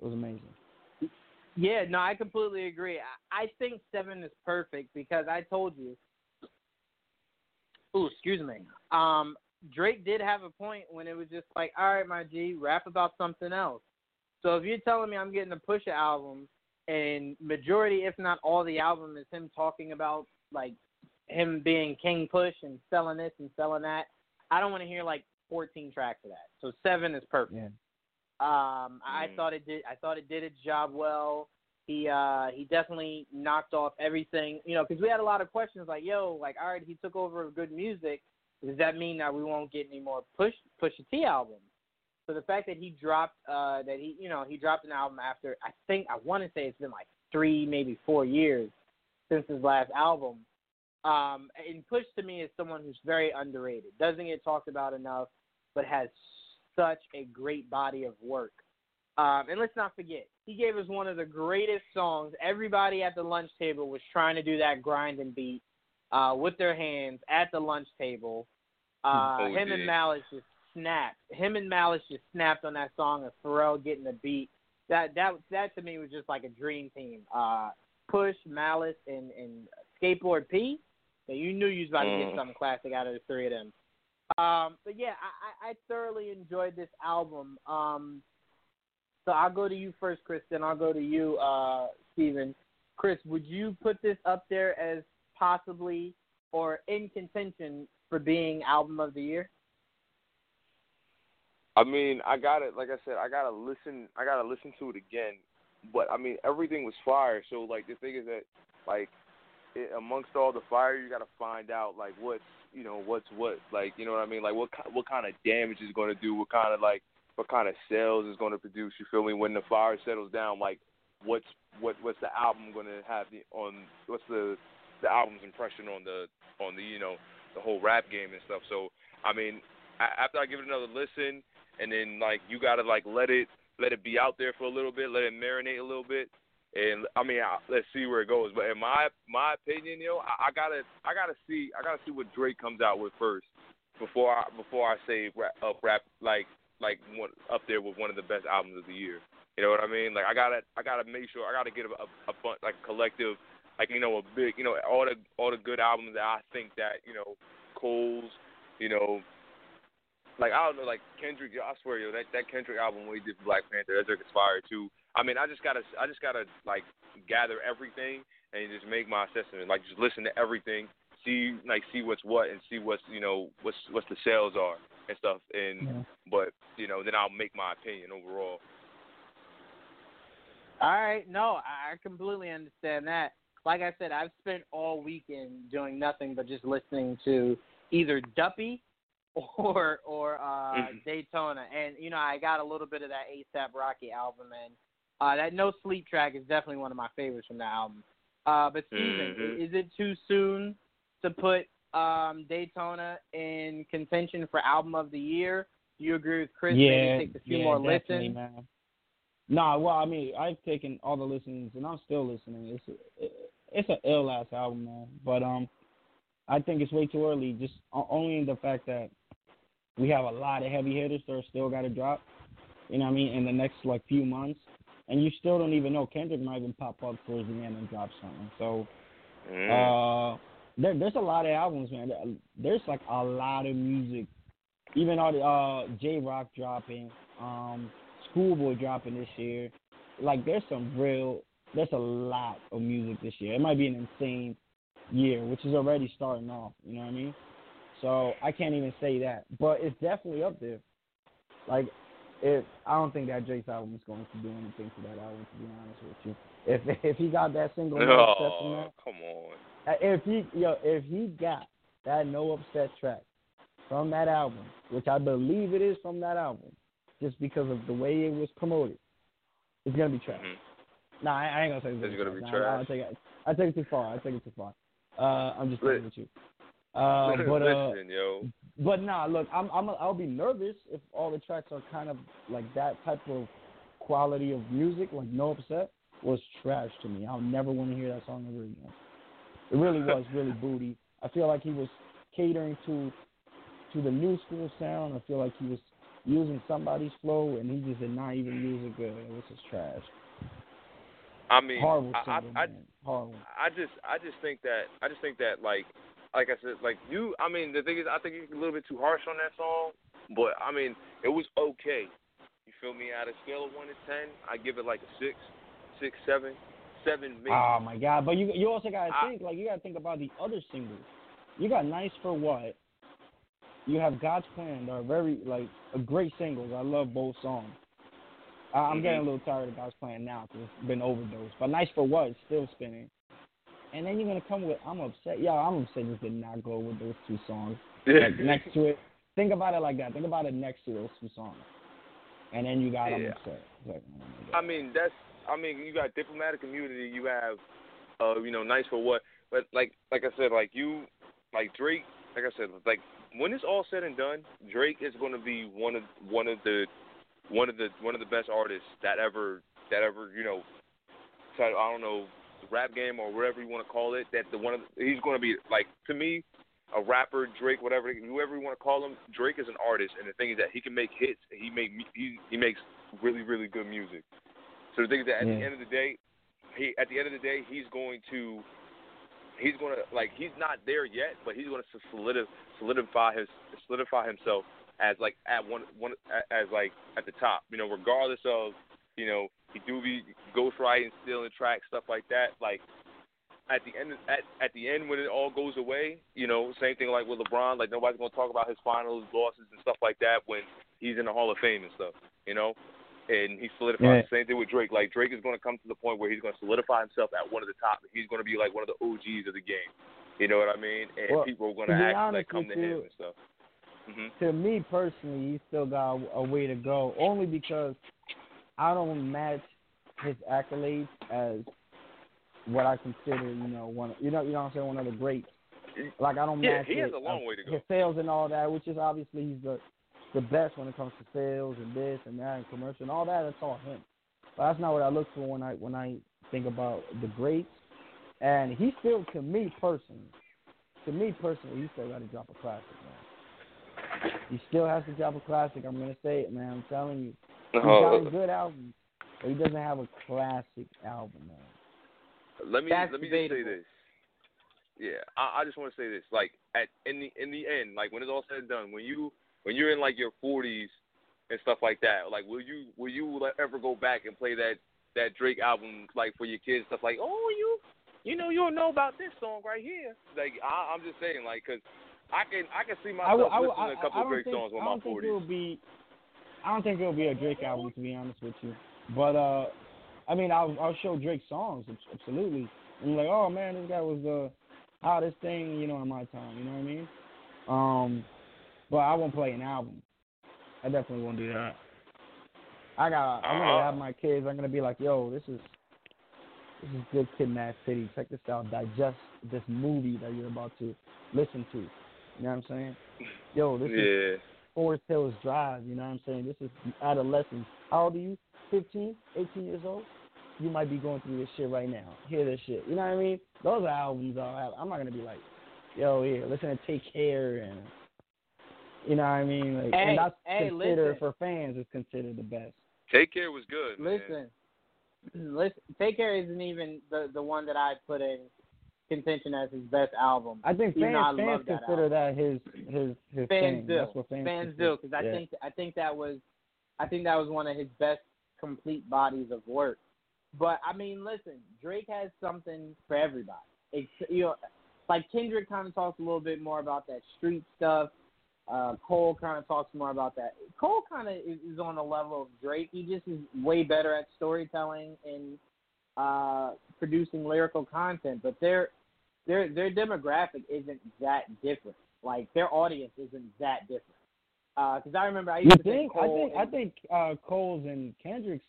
[SPEAKER 7] It was amazing.
[SPEAKER 2] Yeah, no, I completely agree. I, think seven is perfect because I told you. Ooh, excuse me. Um, Drake did have a point when it was just like, all right, my G, rap about something else. So if you're telling me I'm getting a Pusha album and majority, if not all, the album is him talking about like him being King Push and selling this and selling that. I don't want to hear like 14 tracks of that. So seven is perfect.
[SPEAKER 7] Yeah.
[SPEAKER 2] Um, I
[SPEAKER 4] Mm.
[SPEAKER 2] thought it did. I thought it did its job well. He uh he definitely knocked off everything. You know, because we had a lot of questions like, "Yo, like, all right, he took over good music. Does that mean that we won't get any more Push Pusha T albums?" So the fact that he dropped uh that he you know he dropped an album after I think I want to say it's been like three maybe four years since his last album. Um, and Push to me is someone who's very underrated. Doesn't get talked about enough, but has such a great body of work. Um, and let's not forget, he gave us one of the greatest songs. Everybody at the lunch table was trying to do that Grindin' beat uh, with their hands at the lunch table. Uh,
[SPEAKER 4] Oh,
[SPEAKER 2] him and Malice just snapped. Him and Malice just snapped on that song of Pharrell getting the beat. That that that to me was just like a dream team. Uh, Push, Malice, and and Skateboard P. So you knew you was about to
[SPEAKER 4] Mm.
[SPEAKER 2] get something classic out of the three of them. Um, but yeah, I, I, I thoroughly enjoyed this album. Um, so I'll go to you first, Chris. Then I'll go to you, uh, Steven. Chris, would you put this up there as possibly or in contention for being album of the year?
[SPEAKER 4] I mean, I got it. like I said, I gotta listen. I gotta listen to it again. But I mean, everything was fire. So like, the thing is that, like, it, amongst all the fire, you gotta find out like what's, you know, what's what. Like, you know what I mean? Like, what what kind of damage is to do? What kind of like, what kind of sales is to produce? You feel me? When the fire settles down, like, what's what what's the album to have the, on? What's the the album's impression on the on the you know the whole rap game and stuff? So I mean, after I give it another listen and then like you gotta like let it let it be out there for a little bit, let it marinate a little bit, and I mean I, let's see where it goes. But in my my opinion, yo, I, I gotta I gotta see I gotta see what Drake comes out with first before I before I say rap, up rap like like one, up there with one of the best albums of the year. You know what I mean? Like I gotta I gotta make sure I gotta get a a, a fun, like collective like you know a big you know all the all the good albums that I think that you know Cole's you know like I don't know, like Kendrick. I swear, yo, that that Kendrick album when he did Black Panther, that took inspired too. I mean, I just gotta, I just gotta like gather everything and just make my assessment. Like just listen to everything, see like see what's what, and see what's you know what's what's the sales are and stuff. And
[SPEAKER 7] Yeah.
[SPEAKER 4] but you know then I'll make my opinion overall.
[SPEAKER 2] All right, no, I I completely understand that. Like I said, I've spent all weekend doing nothing but just listening to either Duppy [laughs] or or uh
[SPEAKER 4] Mhm.
[SPEAKER 2] Daytona, and you know I got a little bit of that ASAP Rocky album, and uh, that No Sleep track is definitely one of my favorites from the album. Uh, but Steven,
[SPEAKER 4] Mhm.
[SPEAKER 2] is it too soon to put um, Daytona in contention for album of the year? Do you agree with Chris?
[SPEAKER 7] yeah,
[SPEAKER 2] Maybe take a few
[SPEAKER 7] yeah,
[SPEAKER 2] more
[SPEAKER 7] definitely,
[SPEAKER 2] listens.
[SPEAKER 7] man. Nah, well, I mean, I've taken all the listens and I'm still listening. It's it's an ill ass album, man. But um, I think it's way too early. Just only in the fact that we have a lot of heavy hitters that are still got to drop. You know what I mean? In the next like few months, and you still don't even know Kendrick might even pop up towards the end and drop something. So
[SPEAKER 4] Mm.
[SPEAKER 7] uh, there, there's a lot of albums, man. There's like a lot of music. Even all the uh, J Rock dropping, um, Schoolboy dropping this year. Like there's some real, there's a lot of music this year. It might be an insane year, which is already starting off. You know what I mean? So I can't even say that, but it's definitely up there. Like, if I don't think that Drake's album is going to do anything for that album, to be honest with you. If [laughs] if he got that single no that,
[SPEAKER 4] come on.
[SPEAKER 7] uh, If he yo, if he got that I'm Upset track from that album, which I believe it is from that album, just because of the way it was promoted, it's gonna be trash.
[SPEAKER 4] Mhm.
[SPEAKER 7] Nah, I, I ain't gonna say it's
[SPEAKER 4] It's gonna be
[SPEAKER 7] Nah,
[SPEAKER 4] trash?
[SPEAKER 7] I'll take it. I take it too far. I take it too far. Uh, I'm just playing with you. Uh, [laughs] but uh,
[SPEAKER 4] Listen, yo.
[SPEAKER 7] but nah, look, I'm I'm I'll be nervous if all the tracks are kind of like that type of quality of music, like I'm Upset was trash to me. I'll never want to hear that song ever again. It really [laughs] was really booty. I feel like he was catering to to the new school sound. I feel like he was using somebody's flow, and he just did not even use it good. It was just trash.
[SPEAKER 4] I mean,
[SPEAKER 7] Horrible
[SPEAKER 4] I, I, I.
[SPEAKER 7] Horrible.
[SPEAKER 4] I just I just think that I just think that like like I said like you I mean the thing is I think you're a little bit too harsh on that song, but I mean it was okay. You feel me? Out of a scale of one to ten, I give it like a six, six, seven. seven, maybe.
[SPEAKER 7] Oh my god! But you you also gotta
[SPEAKER 4] I-
[SPEAKER 7] think like you gotta think about the other singles. You got "Nice for What." You have "God's Plan." They're very like a great singles. I love both songs. I, I'm
[SPEAKER 4] Mhm.
[SPEAKER 7] getting a little tired of God's Plan now because it's been overdosed. But "Nice for What" is still spinning. And then you're gonna come with "I'm Upset." Yeah, I'm upset just did not go with those two songs. [laughs] Like next to it. Think about it like that. Think about it next to those two songs. And then you got "I'm Upset." Like, oh.
[SPEAKER 4] I mean, that's. I mean, you got diplomatic immunity. You have, uh, you know, nice for what? But like, like I said, like you, like Drake. Like I said, like when it's all said and done, Drake is going to be one of one of the one of the one of the best artists that ever that ever you know. I don't know the rap game or whatever you want to call it. That the one of the, he's going to be like to me. A rapper, Drake, whatever, whoever you want to call him, Drake is an artist, and the thing is that he can make hits. And he make he he makes really really good music. So the thing is that at the end of the day, he at the end of the day he's going to he's going to like he's not there yet, but he's going to solidify solidify his solidify himself as like at one one as like at the top. You know, regardless of you know he do be ghostwriting, stealing tracks, stuff like that. Like at the end at at the end when it all goes away, you know, same thing like with LeBron. Like nobody's going to talk about his finals losses and stuff like that when he's in the Hall of Fame and stuff. You know, and he solidified.
[SPEAKER 7] Yeah.
[SPEAKER 4] Same thing with Drake. Like Drake is going to come to the point where he's going to solidify himself at one of the top. He's going to be like one of the OGs of the game. You know what I mean? And
[SPEAKER 7] Well,
[SPEAKER 4] people are going
[SPEAKER 7] to
[SPEAKER 4] to actually like come to him and stuff. hmm
[SPEAKER 7] to me personally, he still got a way to go. Only because I don't match his accolades as what I consider, you know, one. You know, you know what I'm saying, one of the greats. Like I don't
[SPEAKER 4] Yeah,
[SPEAKER 7] match
[SPEAKER 4] he has
[SPEAKER 7] it
[SPEAKER 4] a long
[SPEAKER 7] of
[SPEAKER 4] way to go.
[SPEAKER 7] His sales and all that, which is obviously he's the the best when it comes to sales and this and that and commercial and all that. That's all him. But that's not what I look for when I when I think about the greats. And he still, to me personally, to me personally, he still got to drop a classic, man. He still has to drop a classic. I'm gonna say it, man. I'm telling you. He's oh. got a good album, but he doesn't have a classic album, man.
[SPEAKER 4] let me
[SPEAKER 2] That's
[SPEAKER 4] let me just say this. Yeah, I, I just want to say this. Like at in the in the end, like when it's all said and done, when you when you're in like your 40s and stuff like that, like will you will you ever go back and play that that Drake album like for your kids and stuff like oh you you know you don't know about this song right here like I, I'm just saying like because I can I can see
[SPEAKER 7] I,
[SPEAKER 4] myself
[SPEAKER 7] I, would-
[SPEAKER 4] listening to a couple
[SPEAKER 7] I, I
[SPEAKER 4] of great
[SPEAKER 7] think,
[SPEAKER 4] songs when
[SPEAKER 7] I
[SPEAKER 4] my
[SPEAKER 7] don't think
[SPEAKER 4] 40s.
[SPEAKER 7] it'll be. I don't think it'll be a Drake album, to be honest with you. But uh, I mean, I'll I'll show Drake songs, absolutely. I'm like, oh man, this guy was the hottest thing, you know, in my time. You know what I mean? Um, but I won't play an album. I definitely won't do that. I got. I'm gonna
[SPEAKER 4] Uh-uh.
[SPEAKER 7] have my kids. I'm gonna be like, yo, this is this is Good Kid, Mad City. Check this out. Digest this movie that you're about to listen to. You know what I'm saying? Yo, this is
[SPEAKER 4] yeah.
[SPEAKER 7] Forest Hills Drive. You know what I'm saying? This is adolescence. How old are you? 15, 18 years old? You might be going through this shit right now. Hear this shit. You know what I mean? Those are albums I'll have. I'm not gonna be like, yo, here, listen to Take Care and you know what I mean? Like,
[SPEAKER 2] Hey,
[SPEAKER 7] and that's
[SPEAKER 2] hey,
[SPEAKER 7] considered
[SPEAKER 2] listen.
[SPEAKER 7] for fans is considered the best.
[SPEAKER 4] Take Care was good. man.
[SPEAKER 2] Listen, listen. Take Care isn't even the the one that I put in contention as his best album.
[SPEAKER 7] I think
[SPEAKER 2] Even
[SPEAKER 7] fans
[SPEAKER 2] though I
[SPEAKER 7] fans
[SPEAKER 2] love that
[SPEAKER 7] consider that his his his
[SPEAKER 2] Fans
[SPEAKER 7] thing. That's what fans
[SPEAKER 2] Fans do because I
[SPEAKER 7] Yeah.
[SPEAKER 2] think I think that was I think that was one of his best complete bodies of work. But I mean, listen, Drake has something for everybody. It's, you know, like Kendrick kind of talks a little bit more about that street stuff. Uh, Cole kind of talks more about that. Cole kind of is, is on the level of Drake. He just is way better at storytelling and uh, producing lyrical content. But their their their demographic isn't that different. Like their audience isn't that different. Because I remember I
[SPEAKER 7] You
[SPEAKER 2] used to
[SPEAKER 7] think? I think I
[SPEAKER 2] and-
[SPEAKER 7] think uh, Cole's and Kendrick's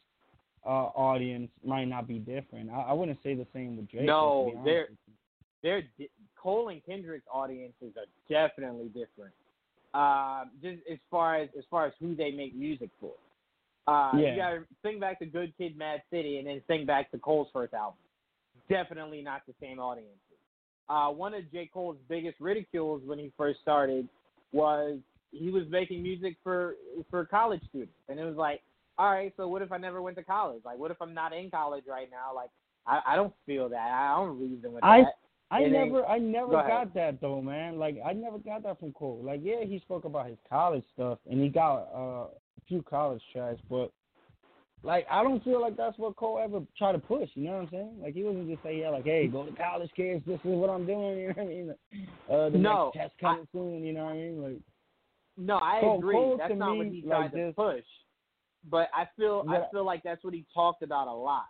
[SPEAKER 7] uh, audience might not be different. I, I wouldn't say the same with Drake.
[SPEAKER 2] No,
[SPEAKER 7] to be honest
[SPEAKER 2] they're- they're di- Cole and Kendrick's audiences are definitely different. Uh, just as far as as far as who they make music for. Uh,
[SPEAKER 7] Yeah.
[SPEAKER 2] You gotta think back to Good Kid, Mad City, and then think back to Cole's first album. Definitely not the same audiences. Uh, one of J. Cole's biggest ridicules when he first started was he was making music for for college students, and it was like, all right, so what if I never went to college? Like, what if I'm not in college right now? Like, I, I don't feel that. I don't reason with
[SPEAKER 7] I-
[SPEAKER 2] that.
[SPEAKER 7] I
[SPEAKER 2] ain't-
[SPEAKER 7] never, I never
[SPEAKER 2] Go
[SPEAKER 7] got that though, man. Like I never got that from Cole. Like yeah, he spoke about his college stuff and he got uh, a few college tracks, but like I don't feel like that's what Cole ever tried to push. You know what I'm saying? Like he wasn't just say yeah, like hey, go to college, kids. This is what I'm doing. [laughs] You know what I mean? Uh, the
[SPEAKER 2] No,
[SPEAKER 7] next test coming soon. You know what I mean? Like
[SPEAKER 2] No, I
[SPEAKER 7] Cole-
[SPEAKER 2] agree.
[SPEAKER 7] Cole
[SPEAKER 2] that's not
[SPEAKER 7] me,
[SPEAKER 2] what he
[SPEAKER 7] like
[SPEAKER 2] tried to
[SPEAKER 7] this-
[SPEAKER 2] push. But I feel I feel like that's what he talked about a lot.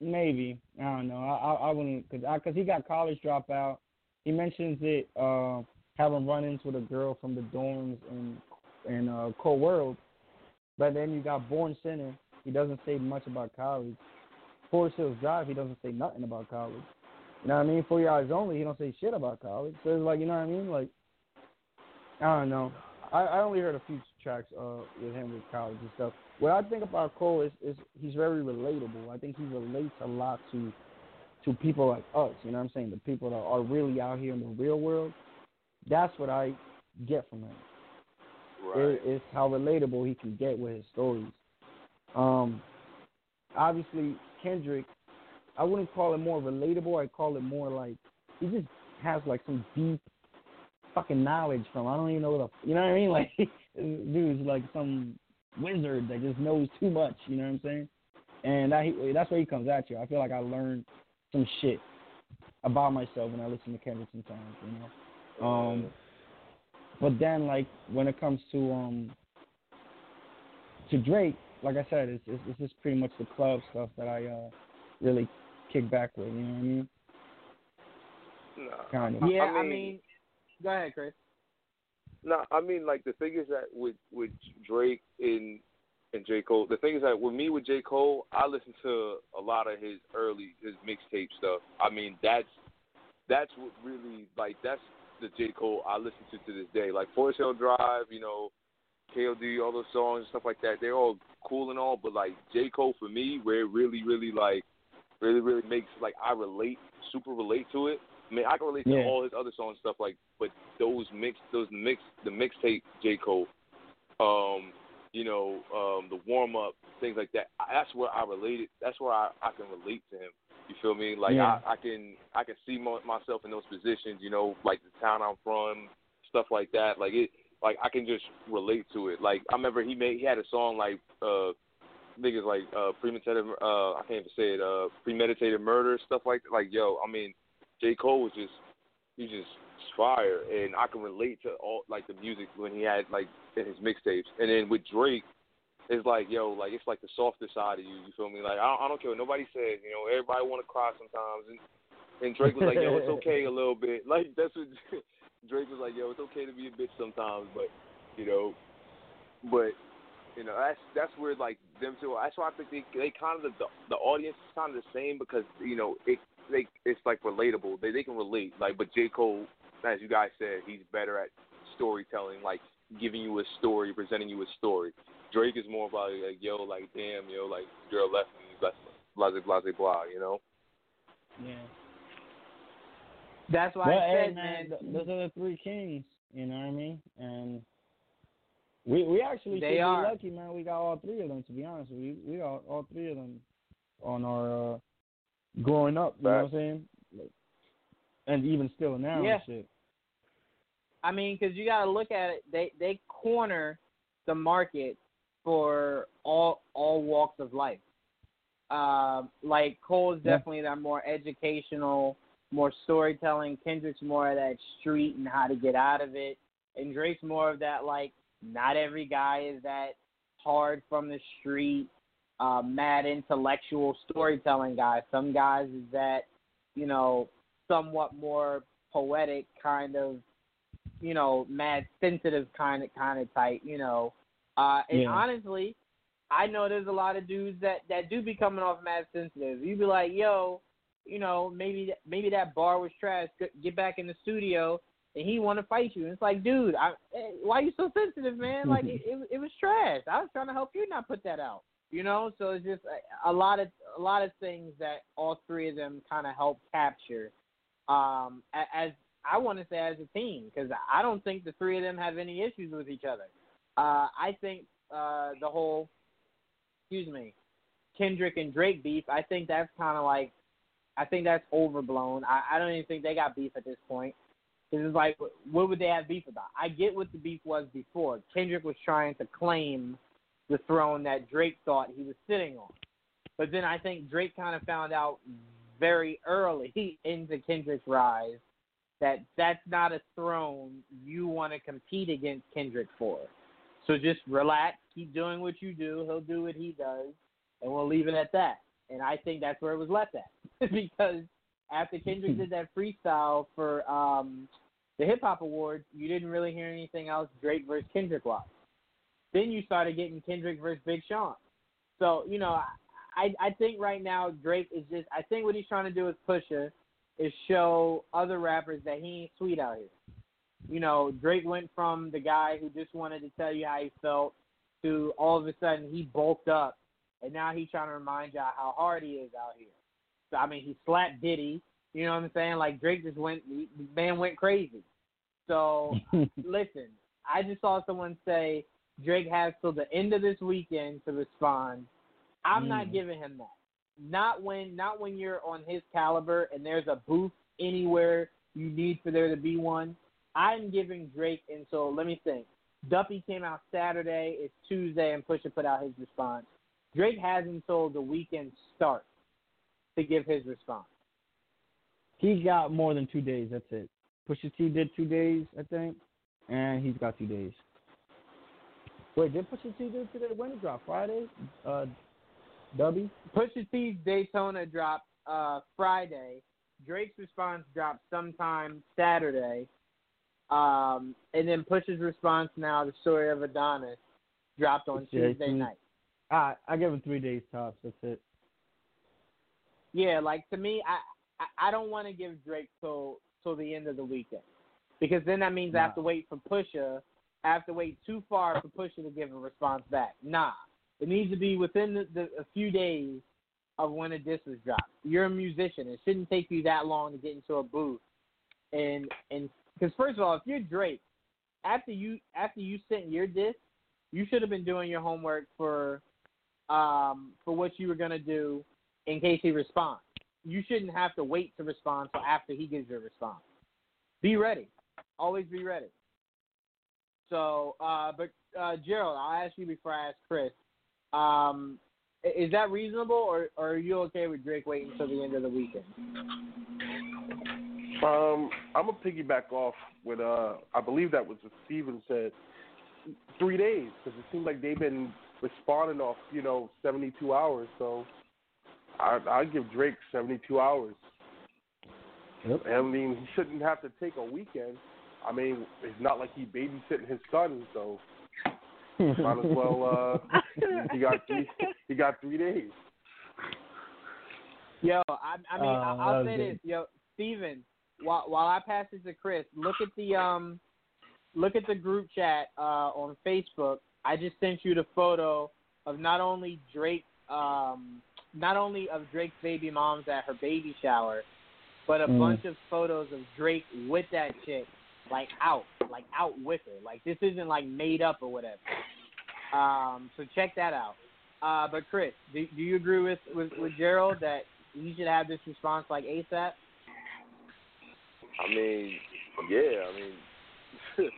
[SPEAKER 7] maybe I don't know. I I, I wouldn't because because he got college dropout. He mentions it uh, having run-ins with a girl from the dorms in in uh, Cole World, but then you got Born Sinner. He doesn't say much about college. Forest Hills Drive. He doesn't say nothing about college. You know what I mean? Your Eyes Only. He don't say shit about college. So it's like you know what I mean? Like I don't know. I, I only heard a few tracks uh, with him with college and stuff. What I think about Cole is, is he's very relatable. I think he relates a lot to to people like us. You know what I'm saying? The people that are really out here in the real world. That's what I get from him.
[SPEAKER 4] Right.
[SPEAKER 7] It, it's how relatable he can get with his stories. Um, obviously Kendrick, I wouldn't call it more relatable. I call it more like he just has like some deep fucking knowledge from. I don't even know what the you know what I mean. [laughs] Like dude's like some wizard that just knows too much. You know what I'm saying? And he, that's where he comes at you. I feel like I learned some shit about myself when I listen to Kendrick sometimes. You know. Um, but then like when it comes to um to Drake, like I said, it's it's, it's just pretty much the club stuff that I uh really kick back with. You know what I mean?
[SPEAKER 4] Nah.
[SPEAKER 7] Kind of.
[SPEAKER 2] Yeah,
[SPEAKER 4] I
[SPEAKER 2] I
[SPEAKER 4] mean-
[SPEAKER 2] mean, go ahead, Chris.
[SPEAKER 4] No, I mean like the thing is that with with Drake and and J Cole, the thing is that with me with J Cole, I listen to a lot of his early his mixtape stuff. I mean that's that's what really like that's the J Cole I listen to to this day. Like Forest Hill Drive, you know, KOD, all those songs and stuff like that. They're all cool and all, but like J Cole for me, where it really really like really really makes like I relate super relate to it. I mean, I can relate to all his other songs and stuff like, but those mix, those mix, the mixtape J Cole, um, you know, um, the warm up things like that. That's where I related. That's where I, I can relate to him. You feel me? Like
[SPEAKER 7] Yeah.
[SPEAKER 4] I, I can I can see mo- myself in those positions. You know, like the town I'm from, stuff like that. Like it, like I can just relate to it. Like I remember he made he had a song like uh niggas like uh premeditated uh I can't even say it uh premeditated murder stuff like like yo I mean J Cole was just he just fire and I can relate to all like the music when he had like in his mixtapes and then with Drake it's like yo like it's like the softer side of you you feel me like I don't, I don't care what nobody says you know everybody want to cry sometimes and and Drake was like yo it's okay a little bit [laughs] like that's what [laughs] Drake was like yo it's okay to be a bitch sometimes but you know but you know that's that's where like them two. That's why I think they they kind of the the audience is kind of the same because you know it they it's like relatable. They they can relate. Like, but J Cole, as you guys said, he's better at storytelling, like giving you a story, presenting you a story. Drake is more about like yo, like damn, yo, like girl left me, blah blah blah blah blah. You know.
[SPEAKER 7] Yeah.
[SPEAKER 2] That's why
[SPEAKER 7] But
[SPEAKER 2] I
[SPEAKER 7] hey,
[SPEAKER 2] said,
[SPEAKER 7] man,
[SPEAKER 2] man.
[SPEAKER 7] those are the three kings. You know what I mean? And we we actually
[SPEAKER 2] They
[SPEAKER 7] should
[SPEAKER 2] are.
[SPEAKER 7] be lucky, man. We got all three of them. To be honest, we we got all three of them on our uh, growing up. You know what I'm saying? Like, and even still now
[SPEAKER 2] Yeah.
[SPEAKER 7] and shit.
[SPEAKER 2] I mean, because you got to look at it. They they corner the market for all all walks of life. Um, like Cole is
[SPEAKER 7] Yeah.
[SPEAKER 2] definitely that more educational, more storytelling. Kendrick's more of that street and how to get out of it, and Drake's more of that like not every guy is that hard from the street, uh, mad intellectual storytelling guy. Some guys is that you know somewhat more poetic kind of you know, mad sensitive kind of kind of type, you know. Uh and
[SPEAKER 7] Yeah.
[SPEAKER 2] honestly, I know there's a lot of dudes that that do be coming off mad sensitive. You be like, "Yo, you know, maybe maybe that bar was trash. Get- back in the studio." And he want to fight you. And it's like, dude, I, eh, why you so sensitive, man? Like [laughs] it, it, it was trash. I was trying to help you not put that out. You know, so it's just a, a lot of a lot of things that all three of them kind of help capture. Um, as I want to say as a team because I don't think the three of them have any issues with each other. Uh, I think uh, the whole, excuse me, Kendrick and Drake beef. I think that's kind of like, I think that's overblown. I, I don't even think they got beef at this point. Because it's like, what would they have beef about? I get what the beef was before. Kendrick was trying to claim the throne that Drake thought he was sitting on. But then I think Drake kind of found out very early [laughs] into Kendrick's rise that that's not a throne you want to compete against Kendrick for. So just relax, keep doing what you do. He'll do what he does, and we'll leave it at that. And I think that's where it was left at [laughs] because after Kendrick did that freestyle for um, the Hip Hop Awards, you didn't really hear anything else Drake versus Kendrick wise. Then you started getting Kendrick versus Big Sean. So you know, I I think right now Drake is just I think what he's trying to do with Pusha is show other rappers that he ain't sweet out here. You know, Drake went from the guy who just wanted to tell you how he felt to all of a sudden he bulked up, and now he's trying to remind y'all how hard he is out here. So I mean, he slapped Diddy. You know what I'm saying? Like Drake just went, the man went crazy. So [laughs] listen, I just saw someone say Drake has till the end of this weekend to respond. I'm not
[SPEAKER 7] Mm.
[SPEAKER 2] giving him that. Not when, not when you're on his caliber and there's a booth anywhere you need for there to be one. I'm giving Drake until let me think. Duppy came out Saturday. It's Tuesday, and Pusha put out his response. Drake has until the weekend starts to give his response.
[SPEAKER 7] He got more than two days. That's it. Pusha T did two days, I think, and he's got two days. Wait, did Pusha T do today? When did it drop? Friday? Uh, Duppy?
[SPEAKER 2] Pusha T's Daytona dropped uh, Friday. Drake's response dropped sometime Saturday. Um, and then Pusha's response now, the story of Adidon, dropped on Tuesday
[SPEAKER 7] he-
[SPEAKER 2] night.
[SPEAKER 7] Ah, I give him three days tops. That's it.
[SPEAKER 2] Yeah, like to me, I I, I don't want to give Drake till till the end of the weekend because then that means I have to wait for Pusha. I have to wait too far for Pusha to give a response back. Nah, it needs to be within the, the a few days of when a disc was dropped. You're a musician. It shouldn't take you that long to get into a booth and and because first of all, if you're Drake, after you after you sent your disc, you should have been doing your homework for um for what you were gonna do in case he responds. You shouldn't have to wait to respond till after he gives your response. Be ready. Always be ready. So, uh, but uh, Gerald, I'll ask you before I ask Chris. Um, is that reasonable, or, or are you okay with Drake waiting until the end of the weekend?
[SPEAKER 5] Um, I'm gonna piggyback off with uh, I believe that was what Steven said. Three days because it seems like they've been responding off, you know, 72 hours. So I I give Drake 72 hours.
[SPEAKER 7] Yep.
[SPEAKER 5] I mean, he shouldn't have to take a weekend. I mean, it's not like he babysitting his son, so might as well. Uh, he got three. He got three days.
[SPEAKER 2] Yo, I, I mean,
[SPEAKER 7] Uh,
[SPEAKER 2] I, I'll say
[SPEAKER 7] good.
[SPEAKER 2] this, yo, Steven, while while I pass this to Chris, look at the um, look at the group chat uh on Facebook. I just sent you the photo of not only Drake, um, not only of Drake's baby moms at her baby shower, but a
[SPEAKER 7] Mm.
[SPEAKER 2] bunch of photos of Drake with that chick, like out, like out with her. Like this isn't like made up or whatever. Um, so check that out. Uh, but Chris, do, do you agree with, with with Gerald that he should have this response like ASAP?
[SPEAKER 4] I mean, yeah. I mean, [laughs]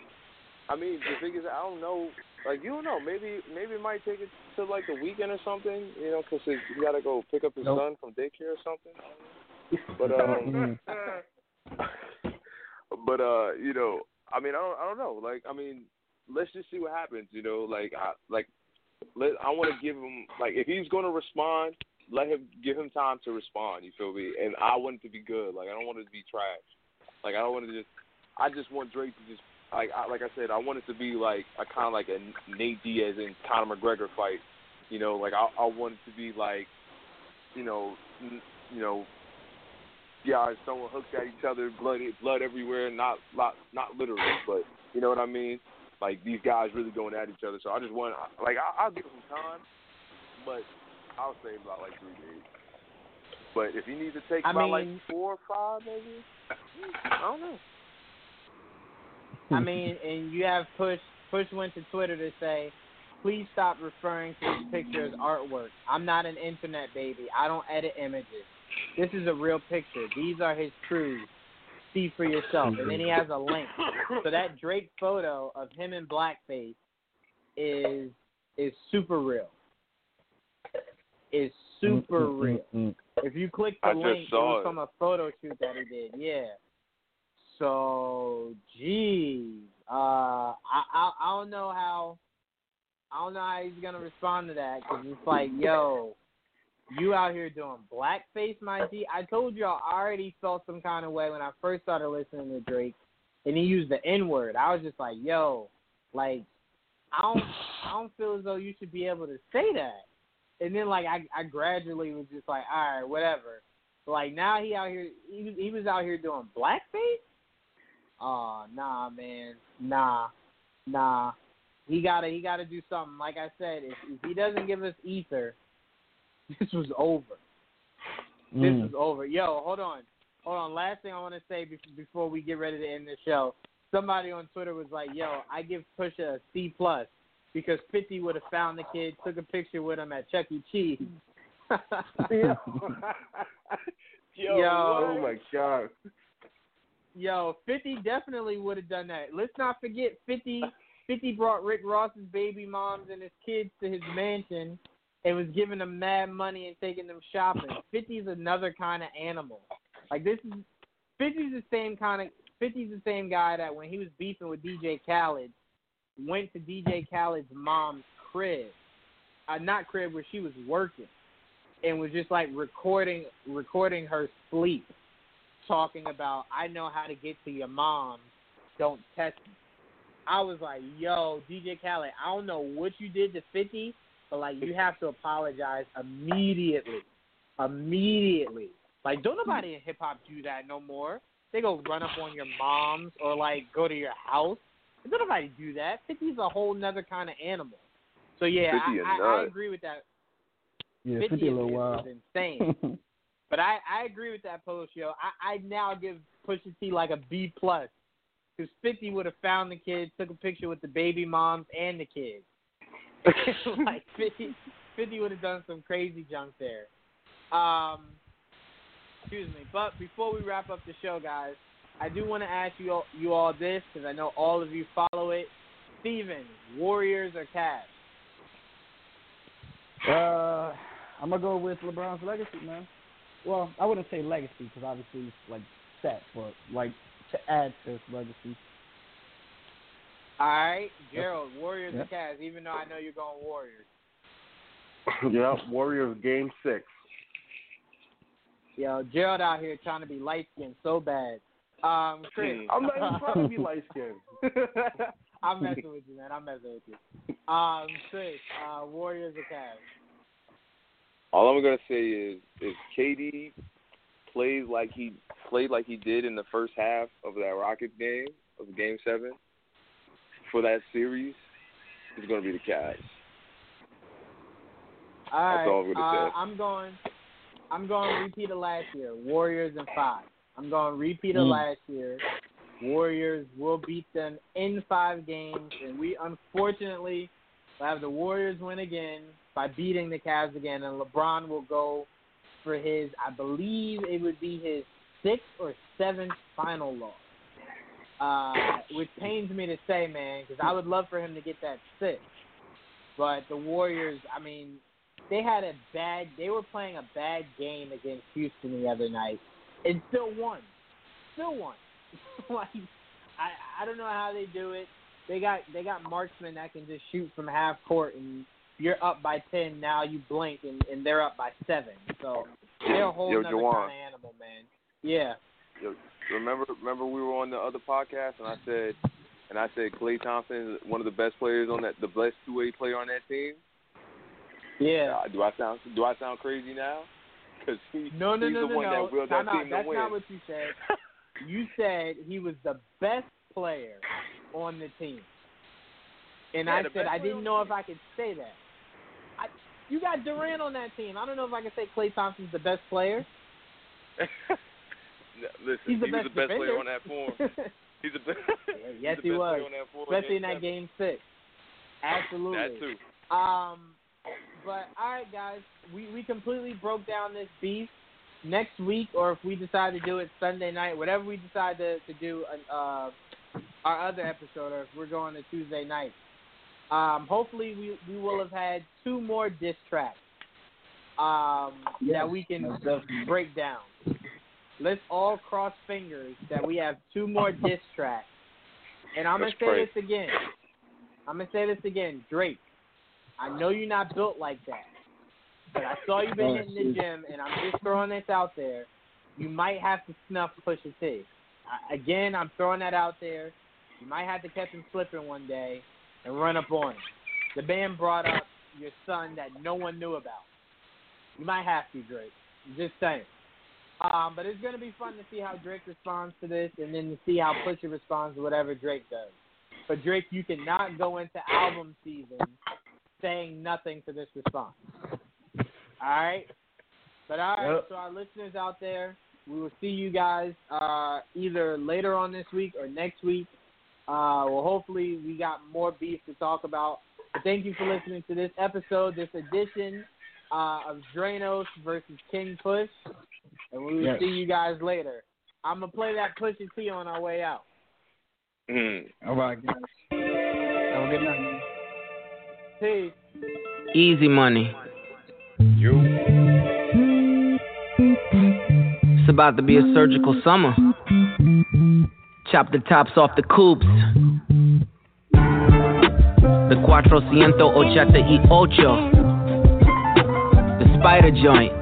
[SPEAKER 4] I mean, the thing is, I don't know. Like, you don't know. Maybe, maybe it might take it to like the weekend or something. You know, because he got to go pick up his
[SPEAKER 7] Nope.
[SPEAKER 4] son from daycare or something. But [laughs] um, [laughs] but uh, you know, I mean, I don't, I don't know. Like, I mean, let's just see what happens. You know, like, I, like, let, I want to give him like if he's going to respond, let him give him time to respond. You feel me? And I want it to be good. Like, I don't want it to be trash. Like, I don't want to just. I just want Drake to just like, I, like I said, I want it to be like a kind of like a Nate Diaz and Conor McGregor fight. You know, like I, I want it to be like, you know, you know, yeah, someone hooked at each other, blood, blood everywhere. Not, not, not literally, but you know what I mean. Like these guys really going at each other. So I just want, like, I, I'll give him time, but I'll say about like three days. But if he needs to take
[SPEAKER 2] I
[SPEAKER 4] about like four or five, maybe, I don't know.
[SPEAKER 2] I mean, [laughs] and you have Push. Push went to Twitter to say, "Please stop referring to this picture as artwork. I'm not an internet baby. I don't edit images. This is a real picture. These are his truths. See for yourself." And then he has a link. So that Drake photo of him in blackface is is super real. Is super real. If you click the
[SPEAKER 4] I
[SPEAKER 2] link, it was
[SPEAKER 4] it.
[SPEAKER 2] from a photo shoot that he did. Yeah. So, geez, uh, I, I I don't know how I don't know how he's gonna respond to that because it's like, yo, you out here doing blackface, my G. I told y'all I already felt some kind of way when I first started listening to Drake, and he used the N word. I was just like, yo, like, I don't I don't feel as though you should be able to say that. And then like I I gradually was just like, all right, whatever. Like now he out here he was he was out here doing blackface. Oh nah, man, nah, nah. He gotta he gotta do something. Like I said, if, if he doesn't give us ether, [laughs] this was over. This
[SPEAKER 7] Mm.
[SPEAKER 2] is over. Yo, hold on, hold on. Last thing I want to say before we get ready to end the show. Somebody on Twitter was like, "Yo, I give Pusha a C plus because 50 would have found the kid, took a picture with him at Chuck E. Cheese." [laughs]
[SPEAKER 5] Yo.
[SPEAKER 2] Yo.
[SPEAKER 5] Oh my god.
[SPEAKER 2] Yo, 50 definitely would have done that. Let's not forget 50 50 brought Rick Ross's baby moms and his kids to his mansion and was giving them mad money and taking them shopping. 50 is another kind of animal. Like this is 50's the same kind of 50's the same guy that when he was beefing with DJ Khaled went to DJ Khaled's mom's crib. Uh, not crib where she was working and was just like recording recording her sleep talking about I know how to get to your mom. Don't test me. I was like, yo, DJ Khaled, I don't know what you did to 50, but like you have to apologize immediately. Immediately. Like don't nobody in hip hop do that no more. They go run up on your moms or like go to your house. Don't nobody do that. 50's a whole nother kind of animal. So yeah,
[SPEAKER 4] 50
[SPEAKER 2] I,
[SPEAKER 4] a
[SPEAKER 2] I, I
[SPEAKER 4] nut.
[SPEAKER 2] agree with that.
[SPEAKER 7] Yeah,
[SPEAKER 2] 50
[SPEAKER 7] 50 a
[SPEAKER 2] is,
[SPEAKER 7] little wild.
[SPEAKER 2] is insane. [laughs] But I, I agree with that post, yo. I, I now give Pusha T like a B plus because Fifty would have found the kids, took a picture with the baby moms and the kids. [laughs] like 50, 50 would have done some crazy junk there. Um, excuse me. But before we wrap up the show, guys, I do want to ask you all, you all this because I know all of you follow it. Steven, Warriors or Cavs?
[SPEAKER 7] Uh, I'm gonna go with LeBron's legacy, man. Well, I wouldn't say legacy because obviously it's like set, but like to add to his legacy.
[SPEAKER 2] All right, Gerald, Warriors
[SPEAKER 7] Yep.
[SPEAKER 2] or Cavs? Even though I know you're going Warriors. [laughs]
[SPEAKER 5] yep, Warriors game six.
[SPEAKER 2] Yo, Gerald out here trying to be light skinned so bad. Um, [laughs] Chris.
[SPEAKER 5] I'm not even trying to be [laughs] light skinned. [laughs]
[SPEAKER 2] I'm messing with you, man. I'm messing with you. Um, Chris, uh, Warriors or Cavs?
[SPEAKER 4] All I'm gonna say is if KD plays like he played like he did in the first half of that Rockets game of Game Seven for that series, it's gonna be the Cavs.
[SPEAKER 2] All right.
[SPEAKER 4] That's all I'm gonna
[SPEAKER 2] uh,
[SPEAKER 4] say.
[SPEAKER 2] I'm going. I'm going repeat of last year. Warriors in five. I'm going repeat of
[SPEAKER 7] Mm.
[SPEAKER 2] last year. Warriors will beat them in five games, and we unfortunately will have the Warriors win again by beating the Cavs again, and LeBron will go for his. I believe it would be his sixth or seventh final loss. Uh, which pains me to say, man, because I would love for him to get that six. But the Warriors, I mean, they had a bad. They were playing a bad game against Houston the other night, and still won. Still won. [laughs] like I, I don't know how they do it. They got they got marksmen that can just shoot from half court, and you're up by ten. Now you blink, and, and they're up by seven. So they're a whole
[SPEAKER 4] Yo, Jawan.
[SPEAKER 2] kind of animal, man. Yeah.
[SPEAKER 4] Yo, remember, remember we were on the other podcast and I said, and I said Klay Thompson is one of the best players on that, the best two way player on that team.
[SPEAKER 2] Yeah.
[SPEAKER 4] Uh, do I sound do I sound crazy now? Because he,
[SPEAKER 2] No, no,
[SPEAKER 4] he's
[SPEAKER 2] no,
[SPEAKER 4] the
[SPEAKER 2] no,
[SPEAKER 4] one
[SPEAKER 2] no.
[SPEAKER 4] that willed that team
[SPEAKER 2] That's
[SPEAKER 4] to win.
[SPEAKER 2] not what you said. [laughs] you said he was the best player on the team. And
[SPEAKER 4] Yeah,
[SPEAKER 2] I said I didn't know
[SPEAKER 4] the
[SPEAKER 2] if I could say that. I, you got Durant on that team. I don't know if I can say Klay Thompson's the best player. [laughs]
[SPEAKER 4] Listen,
[SPEAKER 2] He's the
[SPEAKER 4] he
[SPEAKER 2] best
[SPEAKER 4] was the best player on that form. [laughs] He's the best.
[SPEAKER 2] yes,
[SPEAKER 4] he's
[SPEAKER 2] he
[SPEAKER 4] the best
[SPEAKER 2] was. Especially in that game six. Absolutely.
[SPEAKER 4] That too.
[SPEAKER 2] Um, but all right, guys, we we completely broke down this beef. Next week, or if we decide to do it Sunday night, whatever we decide to to do, uh, our other episode, or if we're going to Tuesday night, Um, hopefully, we we will have had two more diss tracks um, that we can break down. Let's all cross fingers that we have two more diss tracks. And I'm
[SPEAKER 4] Let's
[SPEAKER 2] gonna say
[SPEAKER 4] pray.
[SPEAKER 2] this again. I'm gonna say this again, Drake. I know you're not built like that, but I saw you been hitting the gym, and I'm just throwing this out there. You might have to snuff Pusha T. I, again, I'm throwing that out there. You might have to catch him slipping one day and run up on him. The band brought up your son that no one knew about. You might have to, Drake. Just saying. Um, but it's going to be fun to see how Drake responds to this and then to see how Pusha responds to whatever Drake does. But Drake, you cannot go into album season saying nothing to this response. All right? But all right,
[SPEAKER 7] Yep.
[SPEAKER 2] so our listeners out there, we will see you guys uh, either later on this week or next week. Uh, well, hopefully we got more beef to talk about. But thank you for listening to this episode, this edition uh, of Dranos versus King Push, and we will
[SPEAKER 7] Yes.
[SPEAKER 2] see you guys later. I'm gonna play that Pusha T on our way out.
[SPEAKER 4] Mm.
[SPEAKER 7] All right, guys. Have a good night.
[SPEAKER 8] Easy money.
[SPEAKER 4] You.
[SPEAKER 8] It's about to be a surgical summer. Chop the tops off the coupes. The Cuatrocientos Ochenta y Ocho. The spider joint.